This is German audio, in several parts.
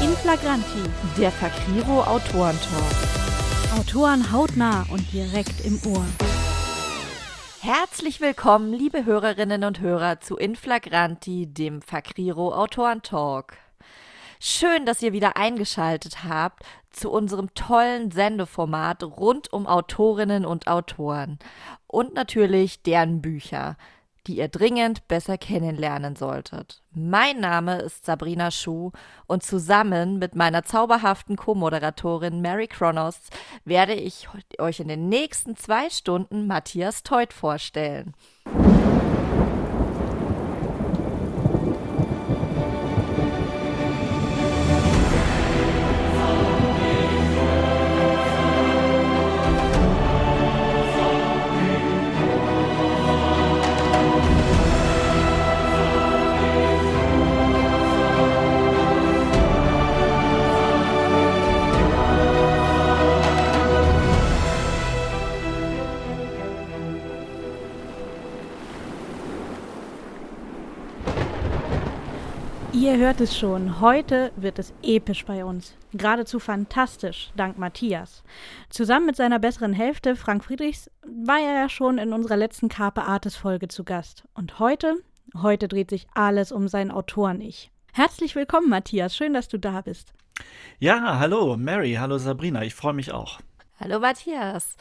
In Flagranti, der Fakriro Autorentalk. Autoren hautnah und direkt im Ohr. Herzlich willkommen, liebe Hörerinnen und Hörer, zu Inflagranti, dem Fakriro Autorentalk. Schön, dass ihr wieder eingeschaltet habt zu unserem tollen Sendeformat rund um Autorinnen und Autoren und natürlich deren Bücher die ihr dringend besser kennenlernen solltet. Mein Name ist Sabrina Schuh und zusammen mit meiner zauberhaften Co-Moderatorin Mary Kronos werde ich euch in den nächsten zwei Stunden Matthias Teut vorstellen. Ihr hört es schon, heute wird es episch bei uns. Geradezu fantastisch, dank Matthias. Zusammen mit seiner besseren Hälfte, Frank Friedrichs, war er ja schon in unserer letzten Carpe Artis Folge zu Gast. Und heute, heute dreht sich alles um sein Autoren-Ich. Herzlich willkommen, Matthias. Schön, dass du da bist. Ja, hallo, Mary, hallo Sabrina. Ich freue mich auch. Hallo, Matthias.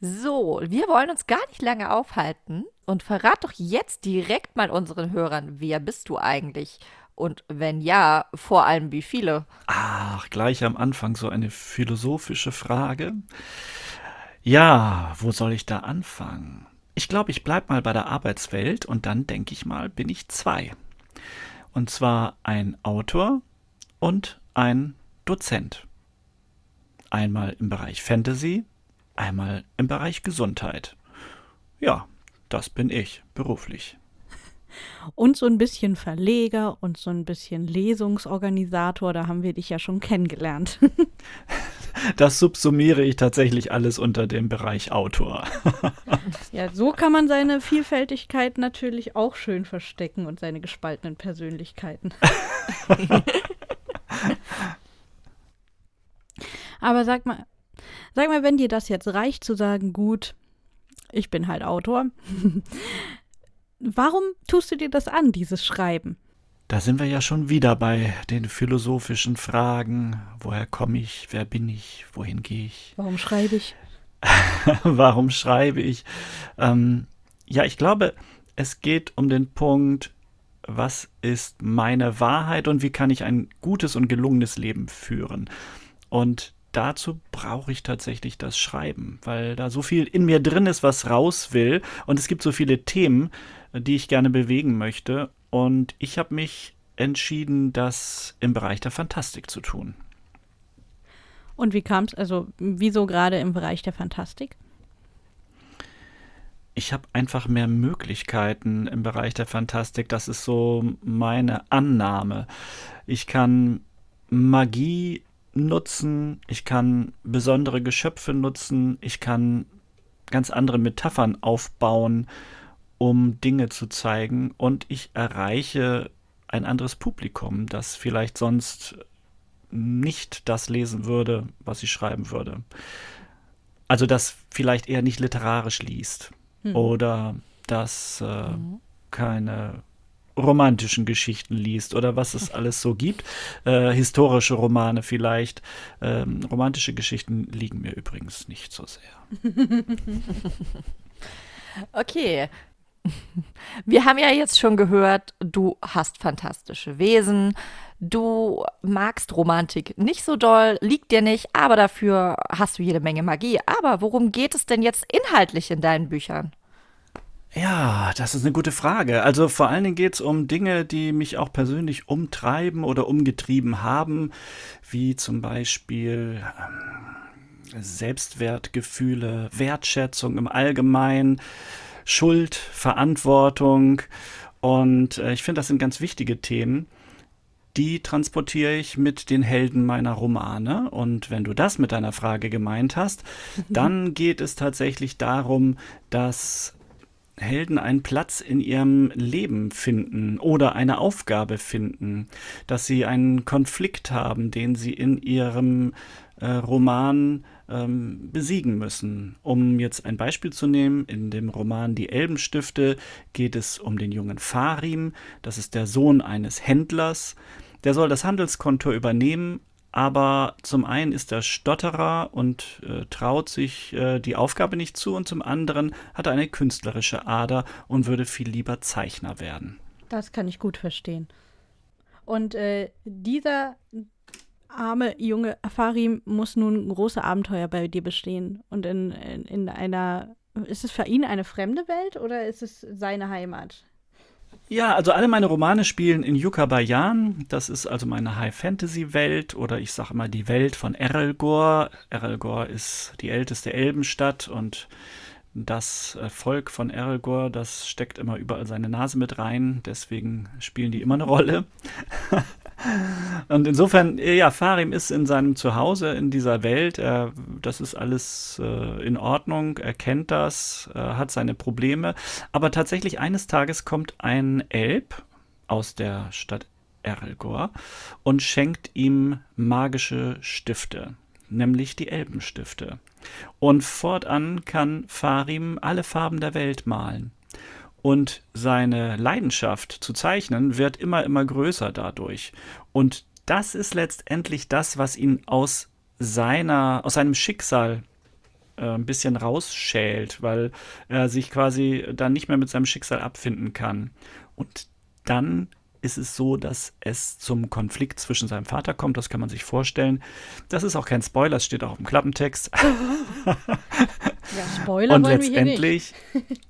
So, wir wollen uns gar nicht lange aufhalten und verrat doch jetzt direkt mal unseren Hörern, wer bist du eigentlich und wenn ja, vor allem wie viele? Ach, gleich am Anfang so eine philosophische Frage. Ja, wo soll ich da anfangen? Ich glaube, ich bleibe mal bei der Arbeitswelt und dann denke ich mal, bin ich zwei. Und zwar ein Autor und ein Dozent. Einmal im Bereich Fantasy, einmal im Bereich Gesundheit. Ja, das bin ich beruflich und so ein bisschen Verleger und so ein bisschen Lesungsorganisator. Da haben wir dich ja schon kennengelernt. Das subsumiere ich tatsächlich alles unter dem Bereich Autor. Ja, so kann man seine Vielfältigkeit natürlich auch schön verstecken und seine gespaltenen Persönlichkeiten. Aber sag mal, sag mal, wenn dir das jetzt reicht zu sagen, gut, ich bin halt Autor, Warum tust du dir das an, dieses Schreiben? Da sind wir ja schon wieder bei den philosophischen Fragen. Woher komme ich? Wer bin ich? Wohin gehe ich? Warum schreibe ich? Warum schreibe ich? Ähm, ja, ich glaube, es geht um den Punkt, was ist meine Wahrheit und wie kann ich ein gutes und gelungenes Leben führen? Und dazu brauche ich tatsächlich das Schreiben, weil da so viel in mir drin ist, was raus will. Und es gibt so viele Themen, die ich gerne bewegen möchte. Und ich habe mich entschieden, das im Bereich der Fantastik zu tun. Und wie kam es, also wieso gerade im Bereich der Fantastik? Ich habe einfach mehr Möglichkeiten im Bereich der Fantastik. Das ist so meine Annahme. Ich kann Magie nutzen, ich kann besondere Geschöpfe nutzen, ich kann ganz andere Metaphern aufbauen um Dinge zu zeigen und ich erreiche ein anderes Publikum, das vielleicht sonst nicht das lesen würde, was ich schreiben würde. Also das vielleicht eher nicht literarisch liest hm. oder das äh, mhm. keine romantischen Geschichten liest oder was es alles so gibt. Äh, historische Romane vielleicht. Ähm, romantische Geschichten liegen mir übrigens nicht so sehr. okay, wir haben ja jetzt schon gehört, du hast fantastische Wesen, du magst Romantik nicht so doll, liegt dir nicht, aber dafür hast du jede Menge Magie. Aber worum geht es denn jetzt inhaltlich in deinen Büchern? Ja, das ist eine gute Frage. Also vor allen Dingen geht es um Dinge, die mich auch persönlich umtreiben oder umgetrieben haben, wie zum Beispiel ähm, Selbstwertgefühle, Wertschätzung im Allgemeinen Schuld, Verantwortung. Und äh, ich finde, das sind ganz wichtige Themen. Die transportiere ich mit den Helden meiner Romane. Und wenn du das mit deiner Frage gemeint hast, dann geht es tatsächlich darum, dass Helden einen Platz in ihrem Leben finden oder eine Aufgabe finden, dass sie einen Konflikt haben, den sie in ihrem äh, Roman ähm, besiegen müssen. Um jetzt ein Beispiel zu nehmen, in dem Roman Die Elbenstifte geht es um den jungen Farim, das ist der Sohn eines Händlers, der soll das Handelskonto übernehmen, aber zum einen ist er Stotterer und äh, traut sich äh, die Aufgabe nicht zu und zum anderen hat er eine künstlerische Ader und würde viel lieber Zeichner werden. Das kann ich gut verstehen. Und äh, dieser arme junge Farim muss nun große Abenteuer bei dir bestehen und in, in, in einer ist es für ihn eine fremde Welt oder ist es seine Heimat? Ja, also alle meine Romane spielen in Yucca-Bayan. Das ist also meine High-Fantasy-Welt oder ich sage mal die Welt von Erelgor. Erelgor ist die älteste Elbenstadt und das äh, Volk von Erelgor, das steckt immer überall seine Nase mit rein. Deswegen spielen die immer eine Rolle. Und insofern, ja, Farim ist in seinem Zuhause in dieser Welt. Er, das ist alles äh, in Ordnung. Er kennt das, äh, hat seine Probleme. Aber tatsächlich eines Tages kommt ein Elb aus der Stadt Erlgor und schenkt ihm magische Stifte, nämlich die Elbenstifte. Und fortan kann Farim alle Farben der Welt malen. Und seine Leidenschaft zu zeichnen wird immer, immer größer dadurch. Und das ist letztendlich das, was ihn aus seiner, aus seinem Schicksal äh, ein bisschen rausschält, weil er sich quasi dann nicht mehr mit seinem Schicksal abfinden kann. Und dann ist es so, dass es zum Konflikt zwischen seinem Vater kommt. Das kann man sich vorstellen. Das ist auch kein Spoiler, es steht auch im Klappentext. ja, Spoiler und letztendlich,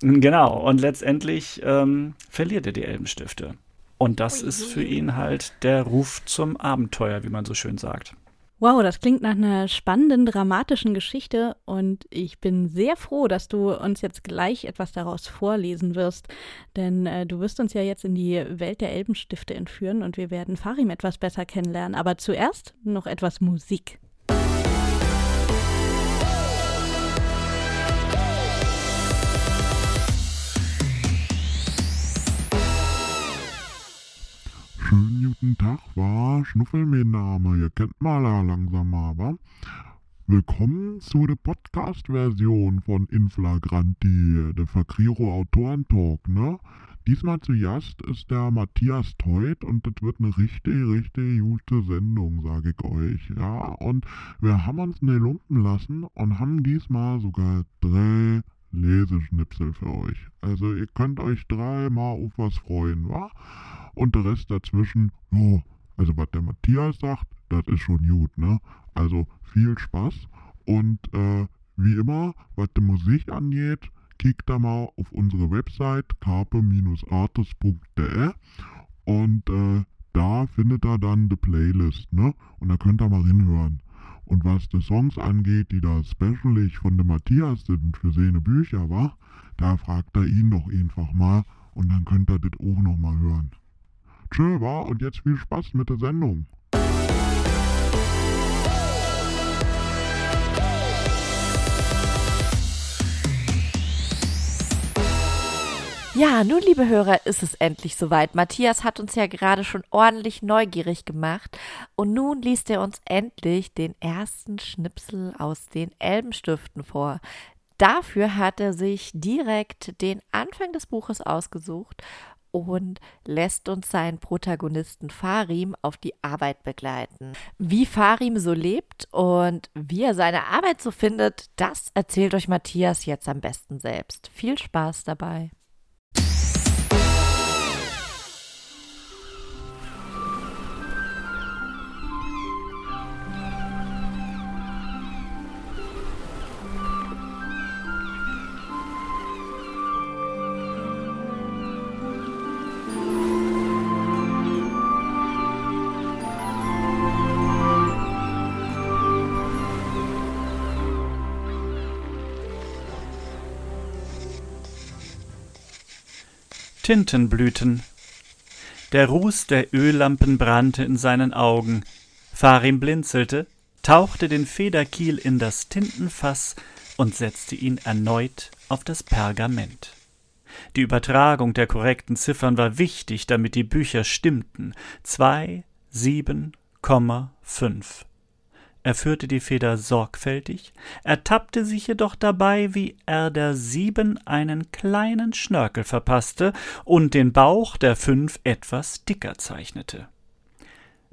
genau, und letztendlich ähm, verliert er die Elbenstifte. Und das ist für ihn halt der Ruf zum Abenteuer, wie man so schön sagt. Wow, das klingt nach einer spannenden, dramatischen Geschichte und ich bin sehr froh, dass du uns jetzt gleich etwas daraus vorlesen wirst, denn äh, du wirst uns ja jetzt in die Welt der Elbenstifte entführen und wir werden Farim etwas besser kennenlernen. Aber zuerst noch etwas Musik. War Schnuffel mein Name. Ihr kennt mal langsam aber. Willkommen zu der Podcast-Version von Inflagranti, der Fakriro Autorentalk, ne? Diesmal zu Gast ist der Matthias Teut und das wird eine richtig, richtig gute Sendung, sage ich euch. Ja, und wir haben uns ne lumpen lassen und haben diesmal sogar drei Leseschnipsel für euch. Also ihr könnt euch dreimal auf was freuen, wa? und der Rest dazwischen, oh, also was der Matthias sagt, das ist schon gut, ne? Also viel Spaß und äh, wie immer, was die Musik angeht, kickt da mal auf unsere Website carpe-artis.de und äh, da findet ihr dann die Playlist, ne? Und da könnt ihr mal hinhören. Und was die Songs angeht, die da specialig von dem Matthias sind für seine Bücher, war, da fragt er ihn doch einfach mal und dann könnt ihr das auch noch mal hören. Tschö, war und jetzt viel Spaß mit der Sendung. Ja, nun, liebe Hörer, ist es endlich soweit. Matthias hat uns ja gerade schon ordentlich neugierig gemacht und nun liest er uns endlich den ersten Schnipsel aus den Elbenstiften vor. Dafür hat er sich direkt den Anfang des Buches ausgesucht und lässt uns seinen Protagonisten Farim auf die Arbeit begleiten. Wie Farim so lebt und wie er seine Arbeit so findet, das erzählt euch Matthias jetzt am besten selbst. Viel Spaß dabei. Tintenblüten. Der Ruß der Öllampen brannte in seinen Augen. Farim blinzelte, tauchte den Federkiel in das Tintenfass und setzte ihn erneut auf das Pergament. Die Übertragung der korrekten Ziffern war wichtig, damit die Bücher stimmten. Zwei, sieben, Komma, fünf. Er führte die Feder sorgfältig, ertappte sich jedoch dabei, wie er der Sieben einen kleinen Schnörkel verpasste und den Bauch der Fünf etwas dicker zeichnete.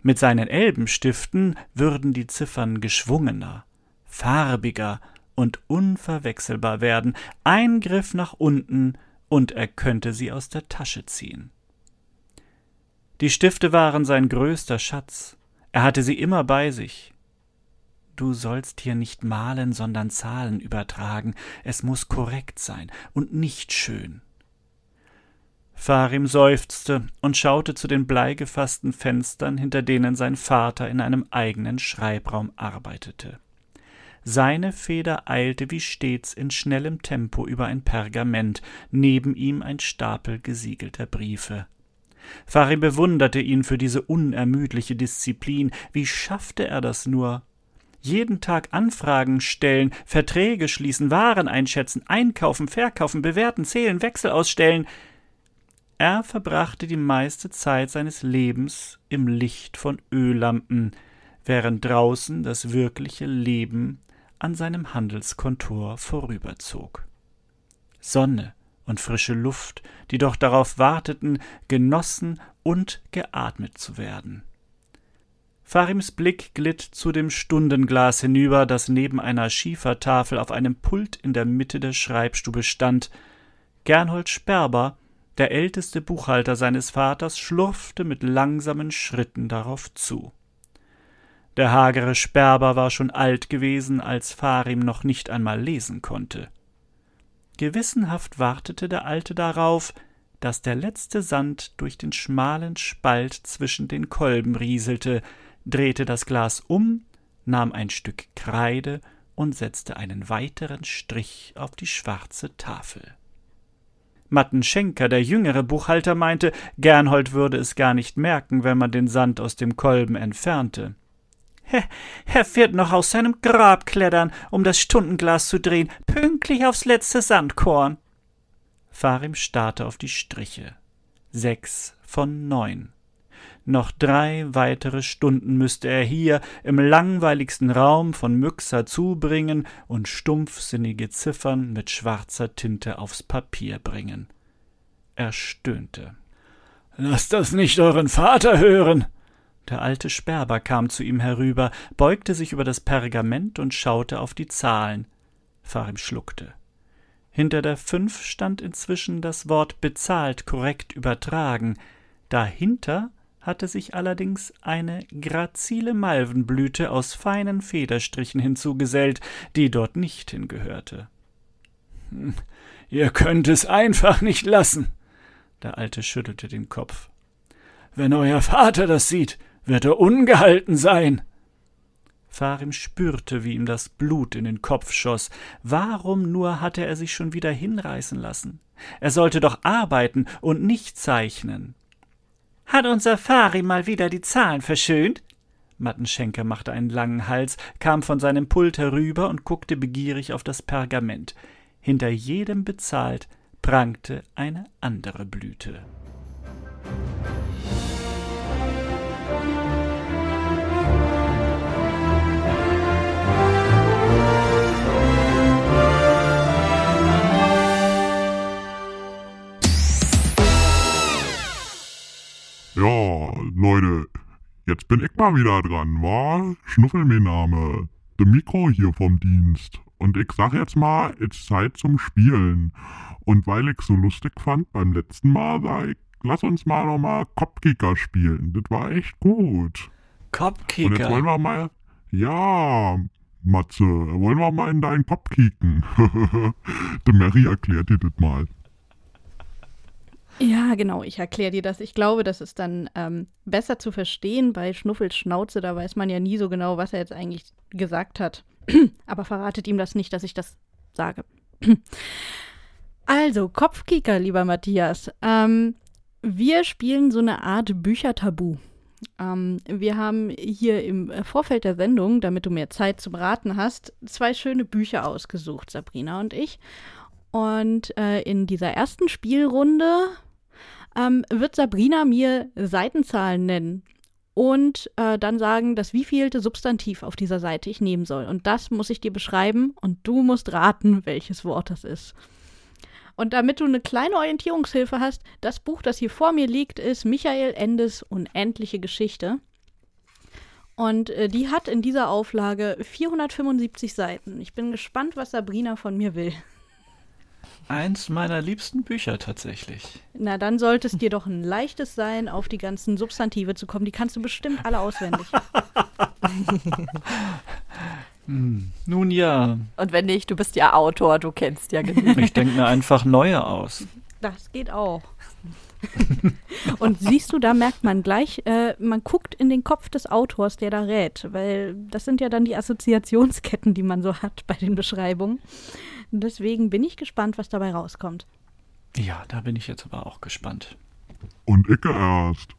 Mit seinen Elbenstiften würden die Ziffern geschwungener, farbiger und unverwechselbar werden, ein Griff nach unten, und er könnte sie aus der Tasche ziehen. Die Stifte waren sein größter Schatz, er hatte sie immer bei sich. Du sollst hier nicht malen, sondern Zahlen übertragen, es muss korrekt sein und nicht schön. Farim seufzte und schaute zu den bleigefassten Fenstern, hinter denen sein Vater in einem eigenen Schreibraum arbeitete. Seine Feder eilte wie stets in schnellem Tempo über ein Pergament, neben ihm ein Stapel gesiegelter Briefe. Farim bewunderte ihn für diese unermüdliche Disziplin. Wie schaffte er das nur? Jeden Tag Anfragen stellen, Verträge schließen, Waren einschätzen, einkaufen, verkaufen, bewerten, zählen, Wechsel ausstellen. Er verbrachte die meiste Zeit seines Lebens im Licht von Öllampen, während draußen das wirkliche Leben an seinem Handelskontor vorüberzog. Sonne und frische Luft, die doch darauf warteten, genossen und geatmet zu werden. Farims Blick glitt zu dem Stundenglas hinüber, das neben einer Schiefertafel auf einem Pult in der Mitte der Schreibstube stand. Gernhold Sperber der älteste Buchhalter seines Vaters schlurfte mit langsamen Schritten darauf zu. Der hagere Sperber war schon alt gewesen, als Farim noch nicht einmal lesen konnte. Gewissenhaft wartete der Alte darauf, dass der letzte Sand durch den schmalen Spalt zwischen den Kolben rieselte, drehte das Glas um, nahm ein Stück Kreide und setzte einen weiteren Strich auf die schwarze Tafel. Mattenschenker, der jüngere Buchhalter, meinte, Gernhold würde es gar nicht merken, wenn man den Sand aus dem Kolben entfernte. Er wird noch aus seinem Grab klettern, um das Stundenglas zu drehen, pünktlich aufs letzte Sandkorn. Farim starrte auf die Striche. Sechs von neun. Noch drei weitere Stunden müsste er hier im langweiligsten Raum von Myxa zubringen und stumpfsinnige Ziffern mit schwarzer Tinte aufs Papier bringen. Er stöhnte. Lasst das nicht euren Vater hören! Der alte Sperber kam zu ihm herüber, beugte sich über das Pergament und schaute auf die Zahlen. Farim schluckte. Hinter der Fünf stand inzwischen das Wort bezahlt korrekt übertragen. Dahinter hatte sich allerdings eine grazile Malvenblüte aus feinen Federstrichen hinzugesellt, die dort nicht hingehörte. Hm, ihr könnt es einfach nicht lassen. Der Alte schüttelte den Kopf. Wenn euer Vater das sieht, wird er ungehalten sein. Farim spürte, wie ihm das Blut in den Kopf schoss. Warum nur hatte er sich schon wieder hinreißen lassen? Er sollte doch arbeiten und nicht zeichnen. Hat unser Fari mal wieder die Zahlen verschönt? Mattenschenker machte einen langen Hals, kam von seinem Pult herüber und guckte begierig auf das Pergament. Hinter jedem bezahlt prangte eine andere Blüte. Ja, Leute, jetzt bin ich mal wieder dran, wa? Schnuffel Name. De Mikro hier vom Dienst. Und ich sag jetzt mal, it's Zeit zum Spielen. Und weil ich so lustig fand beim letzten Mal, sag ich, lass uns mal nochmal Kopfkicker spielen. Das war echt gut. Kopfkicker? Und jetzt wollen wir mal, ja, Matze, wollen wir mal in deinen Kopf kicken. De Mary erklärt dir das mal. Ja, genau, ich erkläre dir das. Ich glaube, das ist dann ähm, besser zu verstehen. Bei Schnuffels Schnauze, da weiß man ja nie so genau, was er jetzt eigentlich gesagt hat. Aber verratet ihm das nicht, dass ich das sage. also, Kopfkicker, lieber Matthias. Ähm, wir spielen so eine Art Büchertabu. Ähm, wir haben hier im Vorfeld der Sendung, damit du mehr Zeit zum Raten hast, zwei schöne Bücher ausgesucht, Sabrina und ich. Und äh, in dieser ersten Spielrunde ähm, wird Sabrina mir Seitenzahlen nennen und äh, dann sagen, das wievielte Substantiv auf dieser Seite ich nehmen soll. Und das muss ich dir beschreiben und du musst raten, welches Wort das ist. Und damit du eine kleine Orientierungshilfe hast, das Buch, das hier vor mir liegt, ist Michael Endes Unendliche Geschichte. Und äh, die hat in dieser Auflage 475 Seiten. Ich bin gespannt, was Sabrina von mir will. Eins meiner liebsten Bücher tatsächlich. Na, dann sollte es dir doch ein leichtes sein, auf die ganzen Substantive zu kommen. Die kannst du bestimmt alle auswendig. Hm, nun ja, Und wenn nicht, du bist ja Autor, du kennst ja genug. ich denke mir einfach neue aus. Das geht auch. Und siehst du, da merkt man gleich, äh, man guckt in den Kopf des Autors, der da rät, weil das sind ja dann die Assoziationsketten, die man so hat bei den Beschreibungen. Deswegen bin ich gespannt, was dabei rauskommt. Ja, da bin ich jetzt aber auch gespannt. Und Icke erst.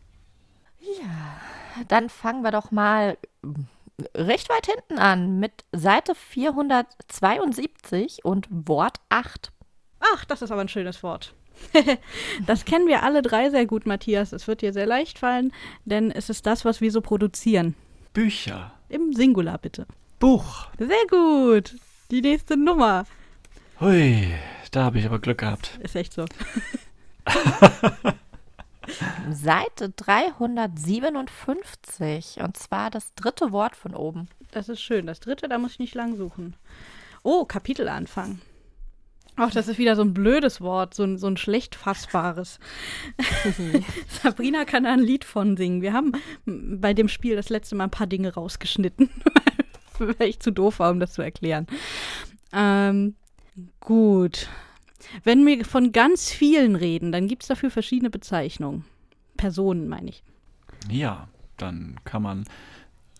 Dann fangen wir doch mal recht weit hinten an mit Seite 472 und Wort 8. Ach, das ist aber ein schönes Wort. das kennen wir alle drei sehr gut, Matthias. Es wird dir sehr leicht fallen, denn es ist das, was wir so produzieren. Bücher. Im Singular bitte. Buch. Sehr gut. Die nächste Nummer. Hui, da habe ich aber Glück gehabt. Ist echt so. Seite 357 und zwar das dritte Wort von oben. Das ist schön. Das dritte, da muss ich nicht lang suchen. Oh, Kapitelanfang. Ach, das ist wieder so ein blödes Wort, so ein, so ein schlecht fassbares. Sabrina kann da ein Lied von singen. Wir haben bei dem Spiel das letzte Mal ein paar Dinge rausgeschnitten, weil ich zu doof war, um das zu erklären. Ähm, gut. Wenn wir von ganz vielen reden, dann gibt es dafür verschiedene Bezeichnungen. Personen, meine ich. Ja, dann kann man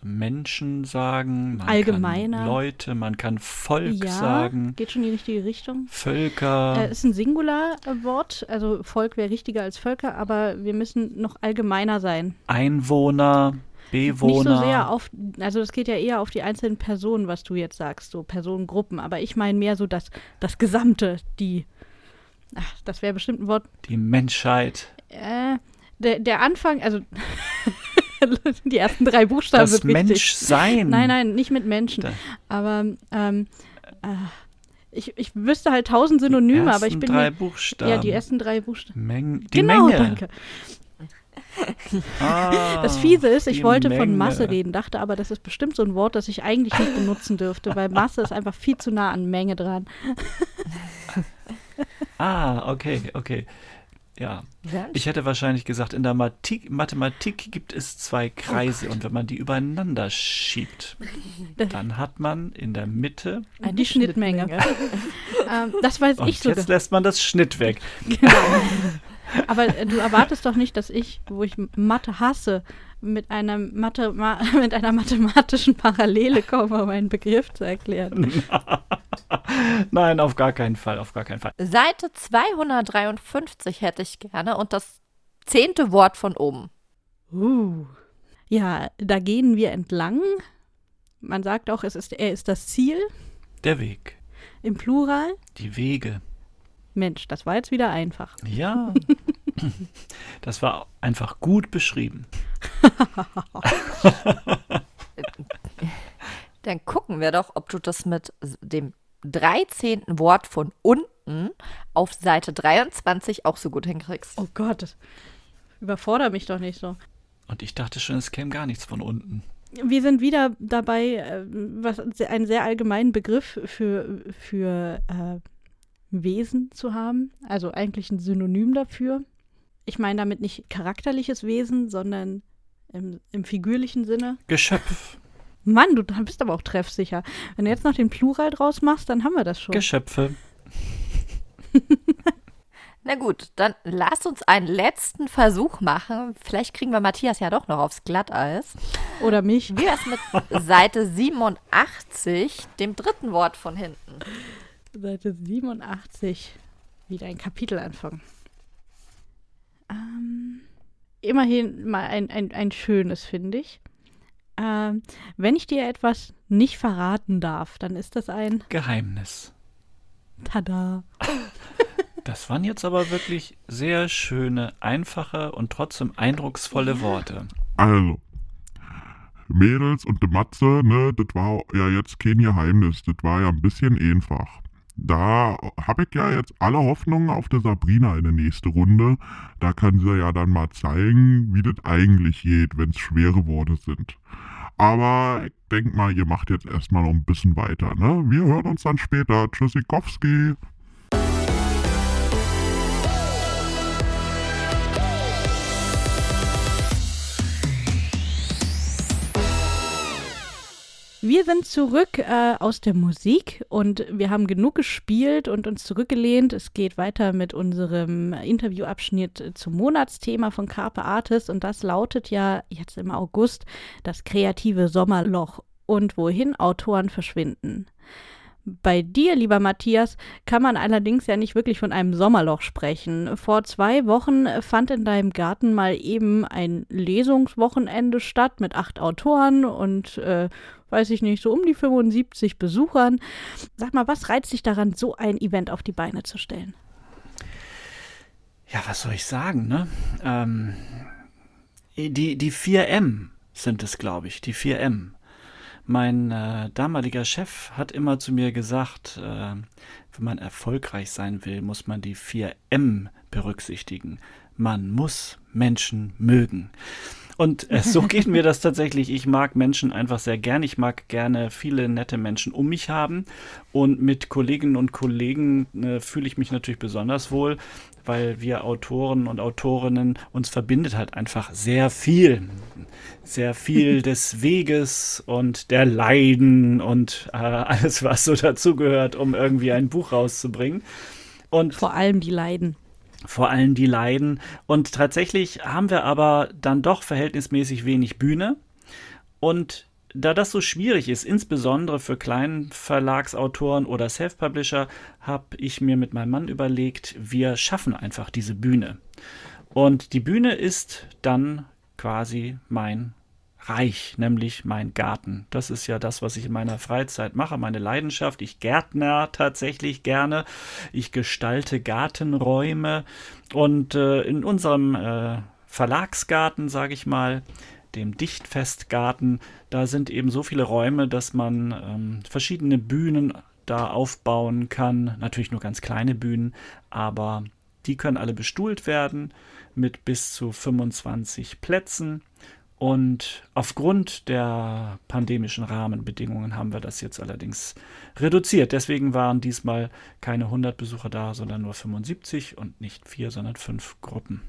Menschen sagen, man Allgemeiner. kann Leute, man kann Volk ja, sagen, geht schon in die richtige Richtung. Völker. Äh, ist ein Singularwort, also Volk wäre richtiger als Völker, aber wir müssen noch allgemeiner sein. Einwohner, Bewohner. Nicht so sehr auf, also das geht ja eher auf die einzelnen Personen, was du jetzt sagst, so Personengruppen, aber ich meine mehr so das, das Gesamte, die, ach, das wäre bestimmt ein Wort, die Menschheit, äh, der, der Anfang, also die ersten drei Buchstaben das. Menschsein. Nein, nein, nicht mit Menschen. Da- Aber ähm, äh, ich, ich wüsste halt tausend Synonyme, die aber ich ersten bin drei mir, Buchstaben. ja die ersten drei Buchstaben. Meng die genau, Menge. danke. Ah, Das Fiese ist, ich wollte von Menge. Masse reden, dachte aber, das ist bestimmt so ein Wort, das ich eigentlich nicht benutzen dürfte, weil Masse ist einfach viel zu nah an Menge dran. Ah, okay, okay. Ja, ich hätte wahrscheinlich gesagt, in der Mathematik, Mathematik gibt es zwei Kreise und wenn man die übereinander schiebt, dann hat man in der Mitte die Schnittmenge. ähm, das weiß und ich sogar. jetzt lässt man das Schnitt weg. Genau. Aber äh, du erwartest doch nicht, dass ich, wo ich Mathe hasse, mit einer, Mathe, ma, mit einer mathematischen Parallele komme, um einen Begriff zu erklären. Nein, auf gar keinen Fall, auf gar keinen Fall. Seite 253 hätte ich gerne und das zehnte Wort von oben. Uh. Ja, da gehen wir entlang. Man sagt auch, es ist, er ist das Ziel Der Weg, im Plural. die Wege. Mensch, das war jetzt wieder einfach. Ja, das war einfach gut beschrieben. Dann gucken wir doch, ob du das mit dem 13. Wort von unten auf Seite 23 auch so gut hinkriegst. Oh Gott, das überfordert mich doch nicht so. Und ich dachte schon, es käme gar nichts von unten. Wir sind wieder dabei, äh, was einen sehr allgemeinen Begriff für, für äh, Wesen zu haben. Also eigentlich ein Synonym dafür. Ich meine damit nicht charakterliches Wesen, sondern im, im figürlichen Sinne. Geschöpf, Mann, du bist aber auch treffsicher. Wenn du jetzt noch den Plural draus machst, dann haben wir das schon. Geschöpfe. Na gut, dann lass uns einen letzten Versuch machen. Vielleicht kriegen wir Matthias ja doch noch aufs Glatteis. Oder mich. Wie wär's mit Seite 87, dem dritten Wort von hinten? Seite 87. Wieder ein Kapitelanfang. Ähm, immerhin mal ein, ein, ein schönes, finde ich. Ähm, wenn ich dir etwas nicht verraten darf, dann ist das ein. Geheimnis. Tada. Das waren jetzt aber wirklich sehr schöne, einfache und trotzdem eindrucksvolle Worte. Also, Mädels und de Matze, ne, das war ja jetzt kein Geheimnis, das war ja ein bisschen einfach. Da habe ich ja jetzt alle Hoffnungen auf der Sabrina in der nächsten Runde. Da kann sie ja dann mal zeigen, wie das eigentlich geht, wenn es schwere Worte sind. Aber ich denke mal, ihr macht jetzt erstmal noch ein bisschen weiter, ne? Wir hören uns dann später. Tschüssikowski. Wir sind zurück äh, aus der Musik und wir haben genug gespielt und uns zurückgelehnt. Es geht weiter mit unserem Interviewabschnitt zum Monatsthema von Carpe Artis und das lautet ja jetzt im August das kreative Sommerloch und wohin Autoren verschwinden. Bei dir, lieber Matthias, kann man allerdings ja nicht wirklich von einem Sommerloch sprechen. Vor zwei Wochen fand in deinem Garten mal eben ein Lesungswochenende statt mit acht Autoren und, äh, weiß ich nicht, so um die 75 Besuchern. Sag mal, was reizt dich daran, so ein Event auf die Beine zu stellen? Ja, was soll ich sagen, ne? Ähm, die, die 4M sind es, glaube ich, die 4M. Mein äh, damaliger Chef hat immer zu mir gesagt, äh, wenn man erfolgreich sein will, muss man die 4M berücksichtigen. Man muss Menschen mögen. Und äh, so geht mir das tatsächlich. Ich mag Menschen einfach sehr gern. Ich mag gerne viele nette Menschen um mich haben. Und mit Kolleginnen und Kollegen äh, fühle ich mich natürlich besonders wohl, weil wir Autoren und Autorinnen uns verbindet halt einfach sehr viel. Sehr viel des Weges und der Leiden und äh, alles, was so dazugehört, um irgendwie ein Buch rauszubringen. Und vor allem die Leiden vor allem die Leiden. Und tatsächlich haben wir aber dann doch verhältnismäßig wenig Bühne. Und da das so schwierig ist, insbesondere für Kleinverlagsautoren oder Self-Publisher, habe ich mir mit meinem Mann überlegt, wir schaffen einfach diese Bühne. Und die Bühne ist dann quasi mein reich, nämlich mein Garten. Das ist ja das, was ich in meiner Freizeit mache, meine Leidenschaft. Ich gärtner tatsächlich gerne. Ich gestalte Gartenräume und äh, in unserem äh, Verlagsgarten, sage ich mal, dem Dichtfestgarten, da sind eben so viele Räume, dass man ähm, verschiedene Bühnen da aufbauen kann. Natürlich nur ganz kleine Bühnen, aber die können alle bestuhlt werden mit bis zu 25 Plätzen. Und aufgrund der pandemischen Rahmenbedingungen haben wir das jetzt allerdings reduziert. Deswegen waren diesmal keine 100 Besucher da, sondern nur 75 und nicht vier, sondern fünf Gruppen.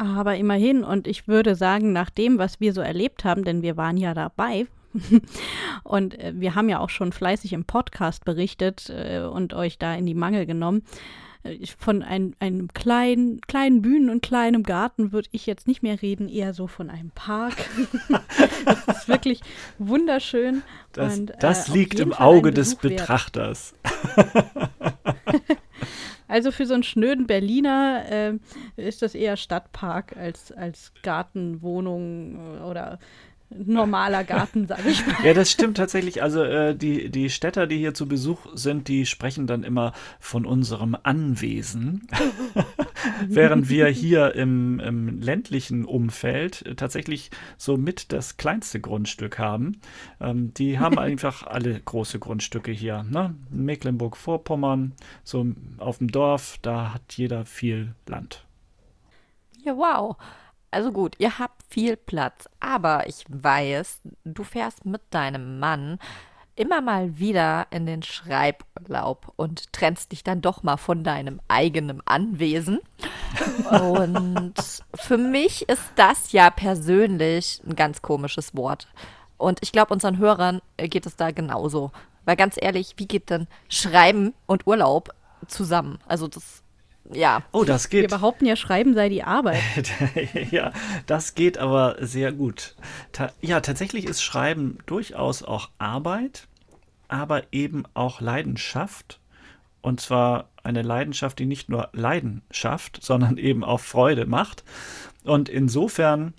Aber immerhin, und ich würde sagen, nach dem, was wir so erlebt haben, denn wir waren ja dabei, und äh, wir haben ja auch schon fleißig im Podcast berichtet äh, und euch da in die Mangel genommen, von ein, einem kleinen, kleinen Bühnen und kleinem Garten würde ich jetzt nicht mehr reden, eher so von einem Park. das ist wirklich wunderschön. Das, und, das äh, liegt im Auge des Betrachters. also für so einen schnöden Berliner äh, ist das eher Stadtpark als, als Gartenwohnung äh, oder normaler Garten, sage ich mal. Ja, das stimmt tatsächlich. Also äh, die, die Städter, die hier zu Besuch sind, die sprechen dann immer von unserem Anwesen. Während wir hier im, im ländlichen Umfeld tatsächlich so mit das kleinste Grundstück haben. Ähm, die haben einfach alle große Grundstücke hier. Ne? Mecklenburg-Vorpommern, so auf dem Dorf, da hat jeder viel Land. Ja, wow. Also gut, ihr habt viel Platz, aber ich weiß, du fährst mit deinem Mann immer mal wieder in den Schreiburlaub und trennst dich dann doch mal von deinem eigenen Anwesen. Und für mich ist das ja persönlich ein ganz komisches Wort. Und ich glaube, unseren Hörern geht es da genauso. Weil ganz ehrlich, wie geht denn Schreiben und Urlaub zusammen? Also das ja. Oh, das geht. Wir behaupten ja, Schreiben sei die Arbeit. ja, das geht aber sehr gut. Ta ja, tatsächlich ist Schreiben durchaus auch Arbeit, aber eben auch Leidenschaft. Und zwar eine Leidenschaft, die nicht nur Leiden schafft, sondern eben auch Freude macht. Und insofern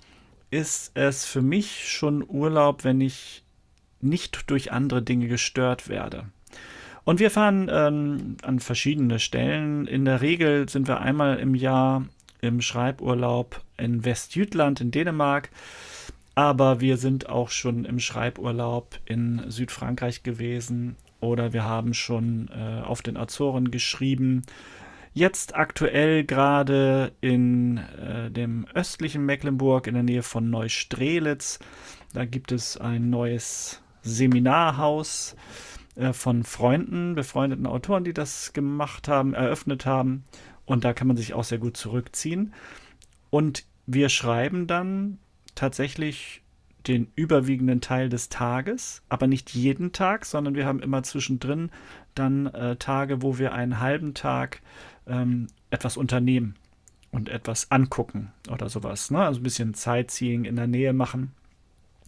ist es für mich schon Urlaub, wenn ich nicht durch andere Dinge gestört werde. Und wir fahren ähm, an verschiedene Stellen. In der Regel sind wir einmal im Jahr im Schreiburlaub in Westjütland in Dänemark. Aber wir sind auch schon im Schreiburlaub in Südfrankreich gewesen oder wir haben schon äh, auf den Azoren geschrieben. Jetzt aktuell gerade in äh, dem östlichen Mecklenburg in der Nähe von Neustrelitz. Da gibt es ein neues Seminarhaus äh, von Freunden, befreundeten Autoren, die das gemacht haben, eröffnet haben. Und da kann man sich auch sehr gut zurückziehen. Und wir schreiben dann tatsächlich den überwiegenden Teil des Tages, aber nicht jeden Tag, sondern wir haben immer zwischendrin dann äh, Tage, wo wir einen halben Tag ähm, etwas unternehmen und etwas angucken oder sowas. Ne? Also ein bisschen Sightseeing in der Nähe machen.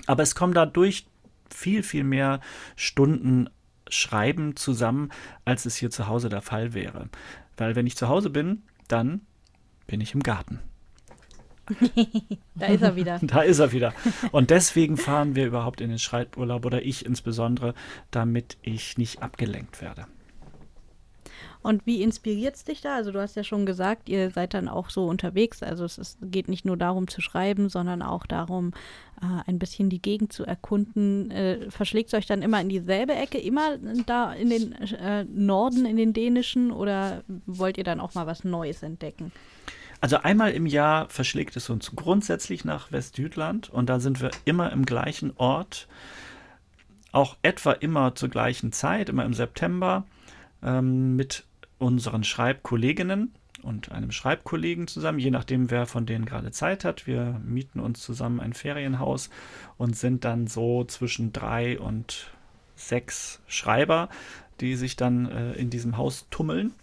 Aber es kommen dadurch viel, viel mehr Stunden Schreiben zusammen, als es hier zu Hause der Fall wäre. Weil wenn ich zu Hause bin, dann bin ich im Garten. da ist er wieder. Da ist er wieder. Und deswegen fahren wir überhaupt in den Schreiburlaub oder ich insbesondere, damit ich nicht abgelenkt werde. Und wie inspiriert es dich da? Also du hast ja schon gesagt, ihr seid dann auch so unterwegs. Also es ist, geht nicht nur darum zu schreiben, sondern auch darum, äh, ein bisschen die Gegend zu erkunden. Äh, verschlägt es euch dann immer in dieselbe Ecke, immer da in den äh, Norden, in den dänischen, oder wollt ihr dann auch mal was Neues entdecken? Also einmal im Jahr verschlägt es uns grundsätzlich nach Westjütland und da sind wir immer im gleichen Ort, auch etwa immer zur gleichen Zeit, immer im September, ähm, mit unseren Schreibkolleginnen und einem Schreibkollegen zusammen, je nachdem, wer von denen gerade Zeit hat. Wir mieten uns zusammen ein Ferienhaus und sind dann so zwischen drei und sechs Schreiber, die sich dann äh, in diesem Haus tummeln.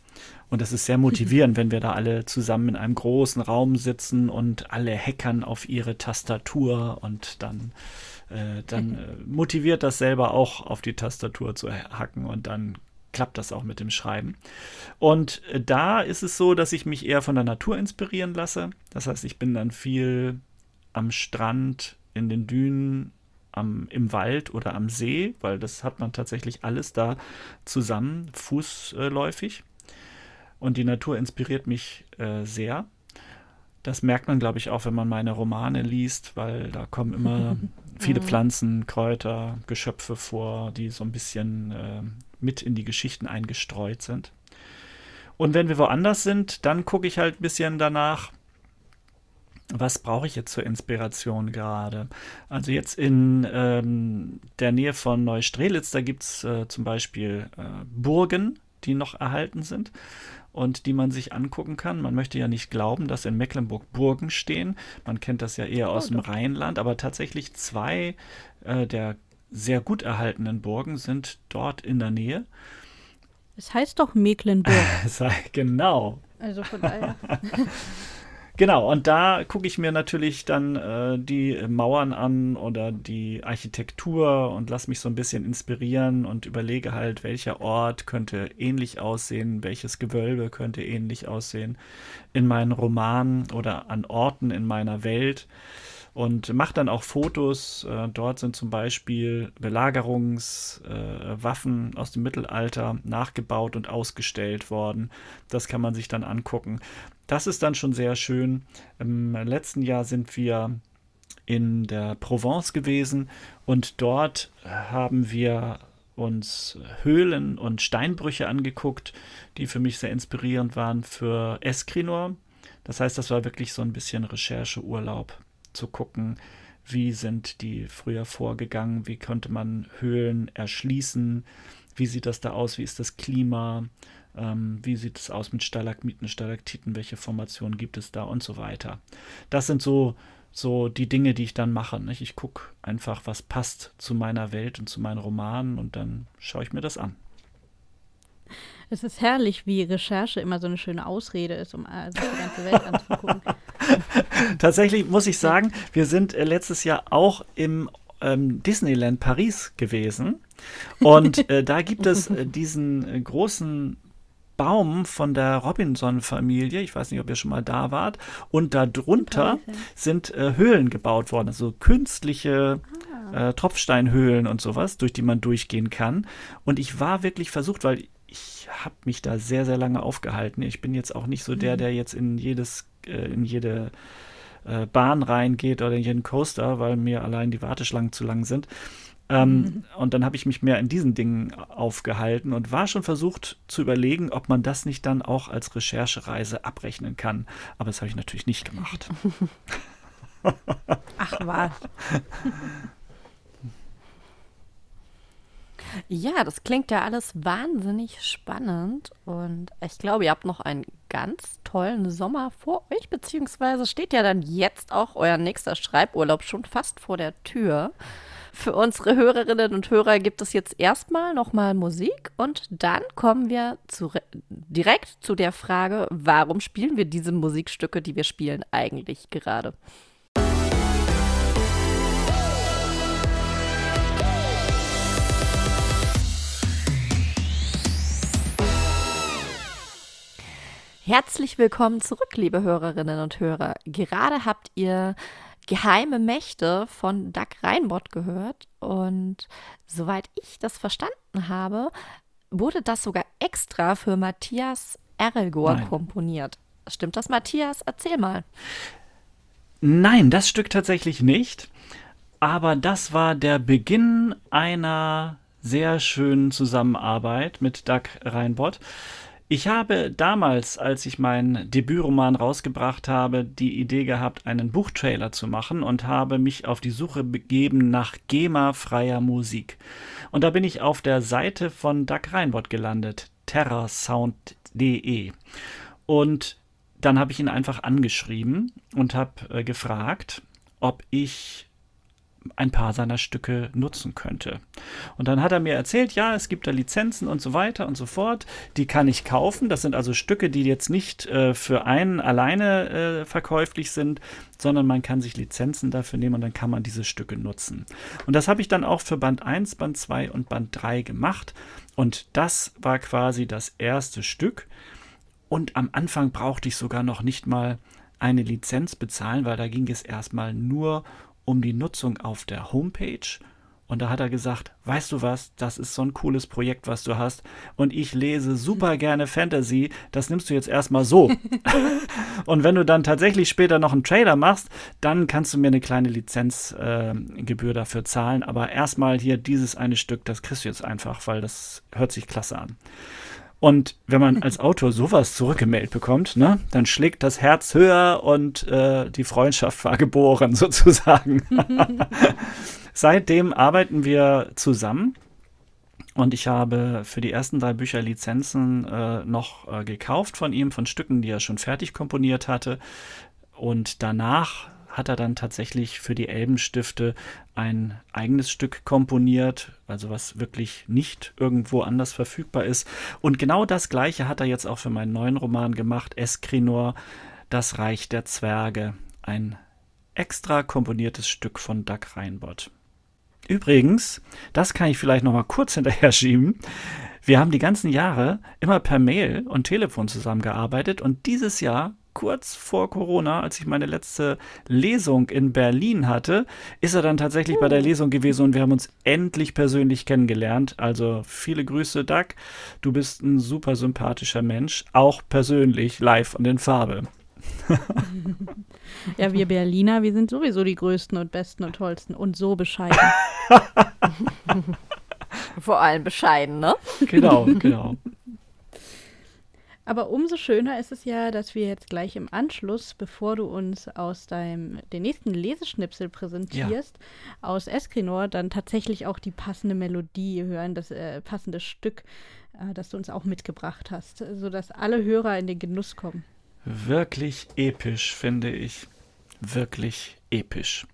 Und das ist sehr motivierend, wenn wir da alle zusammen in einem großen Raum sitzen und alle hackern auf ihre Tastatur und dann, äh, dann äh, motiviert das selber auch auf die Tastatur zu hacken und dann klappt das auch mit dem Schreiben. Und äh, da ist es so, dass ich mich eher von der Natur inspirieren lasse. Das heißt, ich bin dann viel am Strand, in den Dünen, am, im Wald oder am See, weil das hat man tatsächlich alles da zusammen, fußläufig. Und die Natur inspiriert mich äh, sehr. Das merkt man, glaube ich, auch, wenn man meine Romane liest, weil da kommen immer viele Pflanzen, Kräuter, Geschöpfe vor, die so ein bisschen äh, mit in die Geschichten eingestreut sind. Und wenn wir woanders sind, dann gucke ich halt ein bisschen danach, was brauche ich jetzt zur Inspiration gerade? Also jetzt in ähm, der Nähe von Neustrelitz, da gibt es äh, zum Beispiel äh, Burgen, die noch erhalten sind und die man sich angucken kann. Man möchte ja nicht glauben, dass in Mecklenburg Burgen stehen. Man kennt das ja eher aus oh, dem Rheinland, aber tatsächlich zwei äh, der sehr gut erhaltenen Burgen sind dort in der Nähe. Es heißt doch Mecklenburg. genau. Also von daher. Genau, und da gucke ich mir natürlich dann äh, die Mauern an oder die Architektur und lasse mich so ein bisschen inspirieren und überlege halt, welcher Ort könnte ähnlich aussehen, welches Gewölbe könnte ähnlich aussehen in meinen Romanen oder an Orten in meiner Welt und mache dann auch Fotos. Äh, dort sind zum Beispiel Belagerungswaffen äh, aus dem Mittelalter nachgebaut und ausgestellt worden. Das kann man sich dann angucken. Das ist dann schon sehr schön. Im letzten Jahr sind wir in der Provence gewesen und dort haben wir uns Höhlen und Steinbrüche angeguckt, die für mich sehr inspirierend waren für Escrinor. Das heißt, das war wirklich so ein bisschen Rechercheurlaub zu gucken, wie sind die früher vorgegangen, wie konnte man Höhlen erschließen, wie sieht das da aus, wie ist das Klima, ähm, wie sieht es aus mit Stalagmiten, Stalaktiten, welche Formationen gibt es da und so weiter. Das sind so, so die Dinge, die ich dann mache. Nicht? Ich gucke einfach, was passt zu meiner Welt und zu meinen Romanen und dann schaue ich mir das an. Es ist herrlich, wie Recherche immer so eine schöne Ausrede ist, um sich die ganze Welt anzugucken. Tatsächlich muss ich sagen, wir sind äh, letztes Jahr auch im ähm, Disneyland Paris gewesen. Und äh, da gibt es äh, diesen äh, großen Baum von der Robinson-Familie. Ich weiß nicht, ob ihr schon mal da wart. Und darunter sind äh, Höhlen gebaut worden, also künstliche äh, Tropfsteinhöhlen und sowas, durch die man durchgehen kann. Und ich war wirklich versucht, weil ich habe mich da sehr, sehr lange aufgehalten. Ich bin jetzt auch nicht so der, Mhm. der jetzt in jedes, äh, in jede äh, Bahn reingeht oder in jeden Coaster, weil mir allein die Warteschlangen zu lang sind. Ähm, Und dann habe ich mich mehr in diesen Dingen aufgehalten und war schon versucht zu überlegen, ob man das nicht dann auch als Recherchereise abrechnen kann. Aber das habe ich natürlich nicht gemacht. Ach was. Ja, das klingt ja alles wahnsinnig spannend und ich glaube, ihr habt noch einen ganz tollen Sommer vor euch, beziehungsweise steht ja dann jetzt auch euer nächster Schreiburlaub schon fast vor der Tür. Für unsere Hörerinnen und Hörer gibt es jetzt erstmal nochmal Musik und dann kommen wir zu, direkt zu der Frage, warum spielen wir diese Musikstücke, die wir spielen, eigentlich gerade? Herzlich willkommen zurück, liebe Hörerinnen und Hörer. Gerade habt ihr Geheime Mächte von Doug Reinbott gehört und soweit ich das verstanden habe, wurde das sogar extra für Matthias Erlgor komponiert. Stimmt das, Matthias? Erzähl mal. Nein, das Stück tatsächlich nicht. Aber das war der Beginn einer sehr schönen Zusammenarbeit mit Doug Reinbott. Ich habe damals, als ich meinen Debütroman rausgebracht habe, die Idee gehabt, einen Buchtrailer zu machen und habe mich auf die Suche begeben nach GEMA-freier Musik. Und da bin ich auf der Seite von Doug Reinbott gelandet, terrasound.de. Und dann habe ich ihn einfach angeschrieben und habe äh, gefragt, ob ich ein paar seiner Stücke nutzen könnte. Und dann hat er mir erzählt, ja, es gibt da Lizenzen und so weiter und so fort. Die kann ich kaufen. Das sind also Stücke, die jetzt nicht äh, für einen alleine äh, verkäuflich sind, sondern man kann sich Lizenzen dafür nehmen und dann kann man diese Stücke nutzen. Und das habe ich dann auch für Band 1, Band 2 und Band 3 gemacht. Und das war quasi das erste Stück. Und am Anfang brauchte ich sogar noch nicht mal eine Lizenz bezahlen, weil da ging es erstmal nur um die Nutzung auf der Homepage. Und da hat er gesagt, weißt du was, das ist so ein cooles Projekt, was du hast. Und ich lese super gerne Fantasy, das nimmst du jetzt erstmal so. und wenn du dann tatsächlich später noch einen Trailer machst, dann kannst du mir eine kleine Lizenzgebühr dafür zahlen. Aber erstmal hier dieses eine Stück, das kriegst du jetzt einfach, weil das hört sich klasse an. Und wenn man als Autor sowas zurückgemeldet bekommt, ne, dann schlägt das Herz höher und äh, die Freundschaft war geboren, sozusagen. Seitdem arbeiten wir zusammen und ich habe für die ersten drei Bücher Lizenzen äh, noch äh, gekauft von ihm, von Stücken, die er schon fertig komponiert hatte. Und danach hat er dann tatsächlich für die Elbenstifte ein eigenes Stück komponiert, also was wirklich nicht irgendwo anders verfügbar ist. Und genau das gleiche hat er jetzt auch für meinen neuen Roman gemacht, Eskrinor, Das Reich der Zwerge. Ein extra komponiertes Stück von Doug Reinbott. Übrigens, das kann ich vielleicht noch mal kurz hinterher schieben. Wir haben die ganzen Jahre immer per Mail und Telefon zusammengearbeitet und dieses Jahr kurz vor Corona, als ich meine letzte Lesung in Berlin hatte, ist er dann tatsächlich bei der Lesung gewesen und wir haben uns endlich persönlich kennengelernt. Also viele Grüße, Doug. Du bist ein super sympathischer Mensch, auch persönlich live und in Farbe. Ja, wir Berliner, wir sind sowieso die größten und besten und tollsten und so bescheiden. Vor allem bescheiden, ne? Genau, genau. Aber umso schöner ist es ja, dass wir jetzt gleich im Anschluss, bevor du uns aus deinem den nächsten Leseschnipsel präsentierst, aus Eskrinor dann tatsächlich auch die passende Melodie hören, das äh, passende Stück, äh, das du uns auch mitgebracht hast, sodass alle Hörer in den Genuss kommen. Wirklich episch, finde ich. Wirklich episch.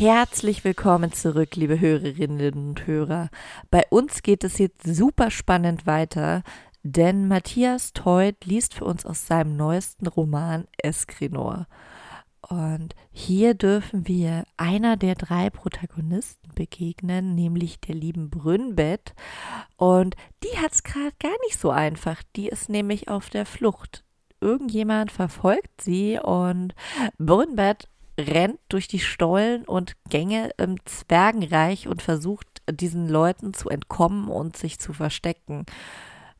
Herzlich willkommen zurück, liebe Hörerinnen und Hörer. Bei uns geht es jetzt super spannend weiter, denn Matthias Teut liest für uns aus seinem neuesten Roman Eskrinor. Und hier dürfen wir einer der drei Protagonisten begegnen, nämlich der lieben Brünnbett. Und die hat es gerade gar nicht so einfach. Die ist nämlich auf der Flucht. Irgendjemand verfolgt sie und Brünnbett rennt durch die Stollen und Gänge im Zwergenreich und versucht diesen Leuten zu entkommen und sich zu verstecken.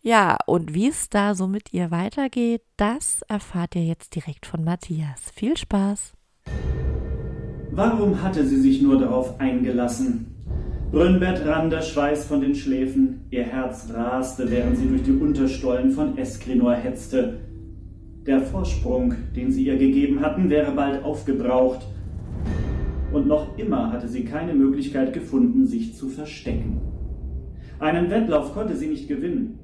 Ja, und wie es da so mit ihr weitergeht, das erfahrt ihr jetzt direkt von Matthias. Viel Spaß! Warum hatte sie sich nur darauf eingelassen? Brünnbett rann der Schweiß von den Schläfen, ihr Herz raste, während sie durch die Unterstollen von Eskrinor hetzte. Der Vorsprung, den sie ihr gegeben hatten, wäre bald aufgebraucht. Und noch immer hatte sie keine Möglichkeit gefunden, sich zu verstecken. Einen Wettlauf konnte sie nicht gewinnen.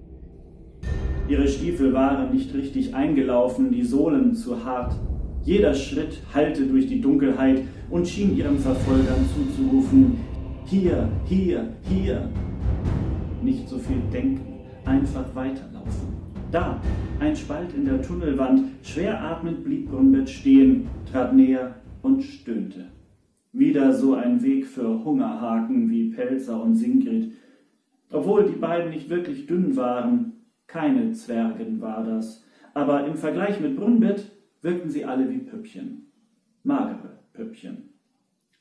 Ihre Stiefel waren nicht richtig eingelaufen, die Sohlen zu hart. Jeder Schritt hallte durch die Dunkelheit und schien ihren Verfolgern zuzurufen, hier, hier, hier. Nicht so viel denken, einfach weiterlaufen. Da, ein Spalt in der Tunnelwand, schwer atmend blieb Grunbett stehen, trat näher und stöhnte. Wieder so ein Weg für Hungerhaken wie Pelzer und Singrid. Obwohl die beiden nicht wirklich dünn waren, keine Zwergen war das, aber im Vergleich mit Brunbett wirkten sie alle wie Püppchen. Magere Püppchen.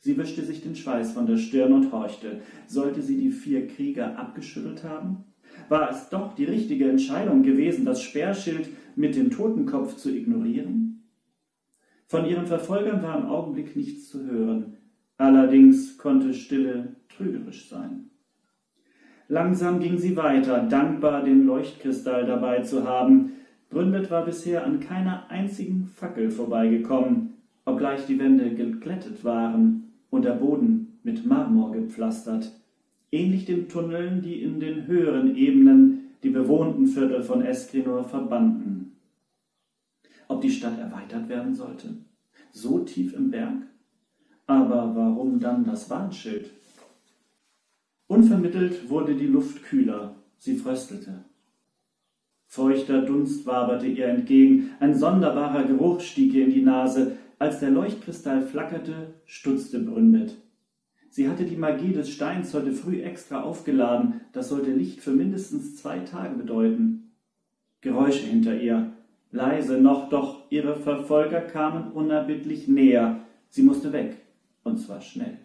Sie wischte sich den Schweiß von der Stirn und horchte. Sollte sie die vier Krieger abgeschüttelt haben? War es doch die richtige Entscheidung gewesen, das Speerschild mit dem Totenkopf zu ignorieren? Von ihren Verfolgern war im Augenblick nichts zu hören. Allerdings konnte Stille trügerisch sein. Langsam ging sie weiter, dankbar, den Leuchtkristall dabei zu haben. Brünnbett war bisher an keiner einzigen Fackel vorbeigekommen, obgleich die Wände geglättet waren und der Boden mit Marmor gepflastert, ähnlich den Tunneln, die in den höheren Ebenen die bewohnten Viertel von Eskrinor verbanden. Ob die Stadt erweitert werden sollte? So tief im Berg? Aber warum dann das Warnschild? Unvermittelt wurde die Luft kühler, sie fröstelte. Feuchter Dunst waberte ihr entgegen, ein sonderbarer Geruch stieg ihr in die Nase. Als der Leuchtkristall flackerte, stutzte Brünnbett. Sie hatte die Magie des Steins heute früh extra aufgeladen, das sollte Licht für mindestens zwei Tage bedeuten. Geräusche hinter ihr, leise noch, doch ihre Verfolger kamen unerbittlich näher. Sie musste weg, und zwar schnell.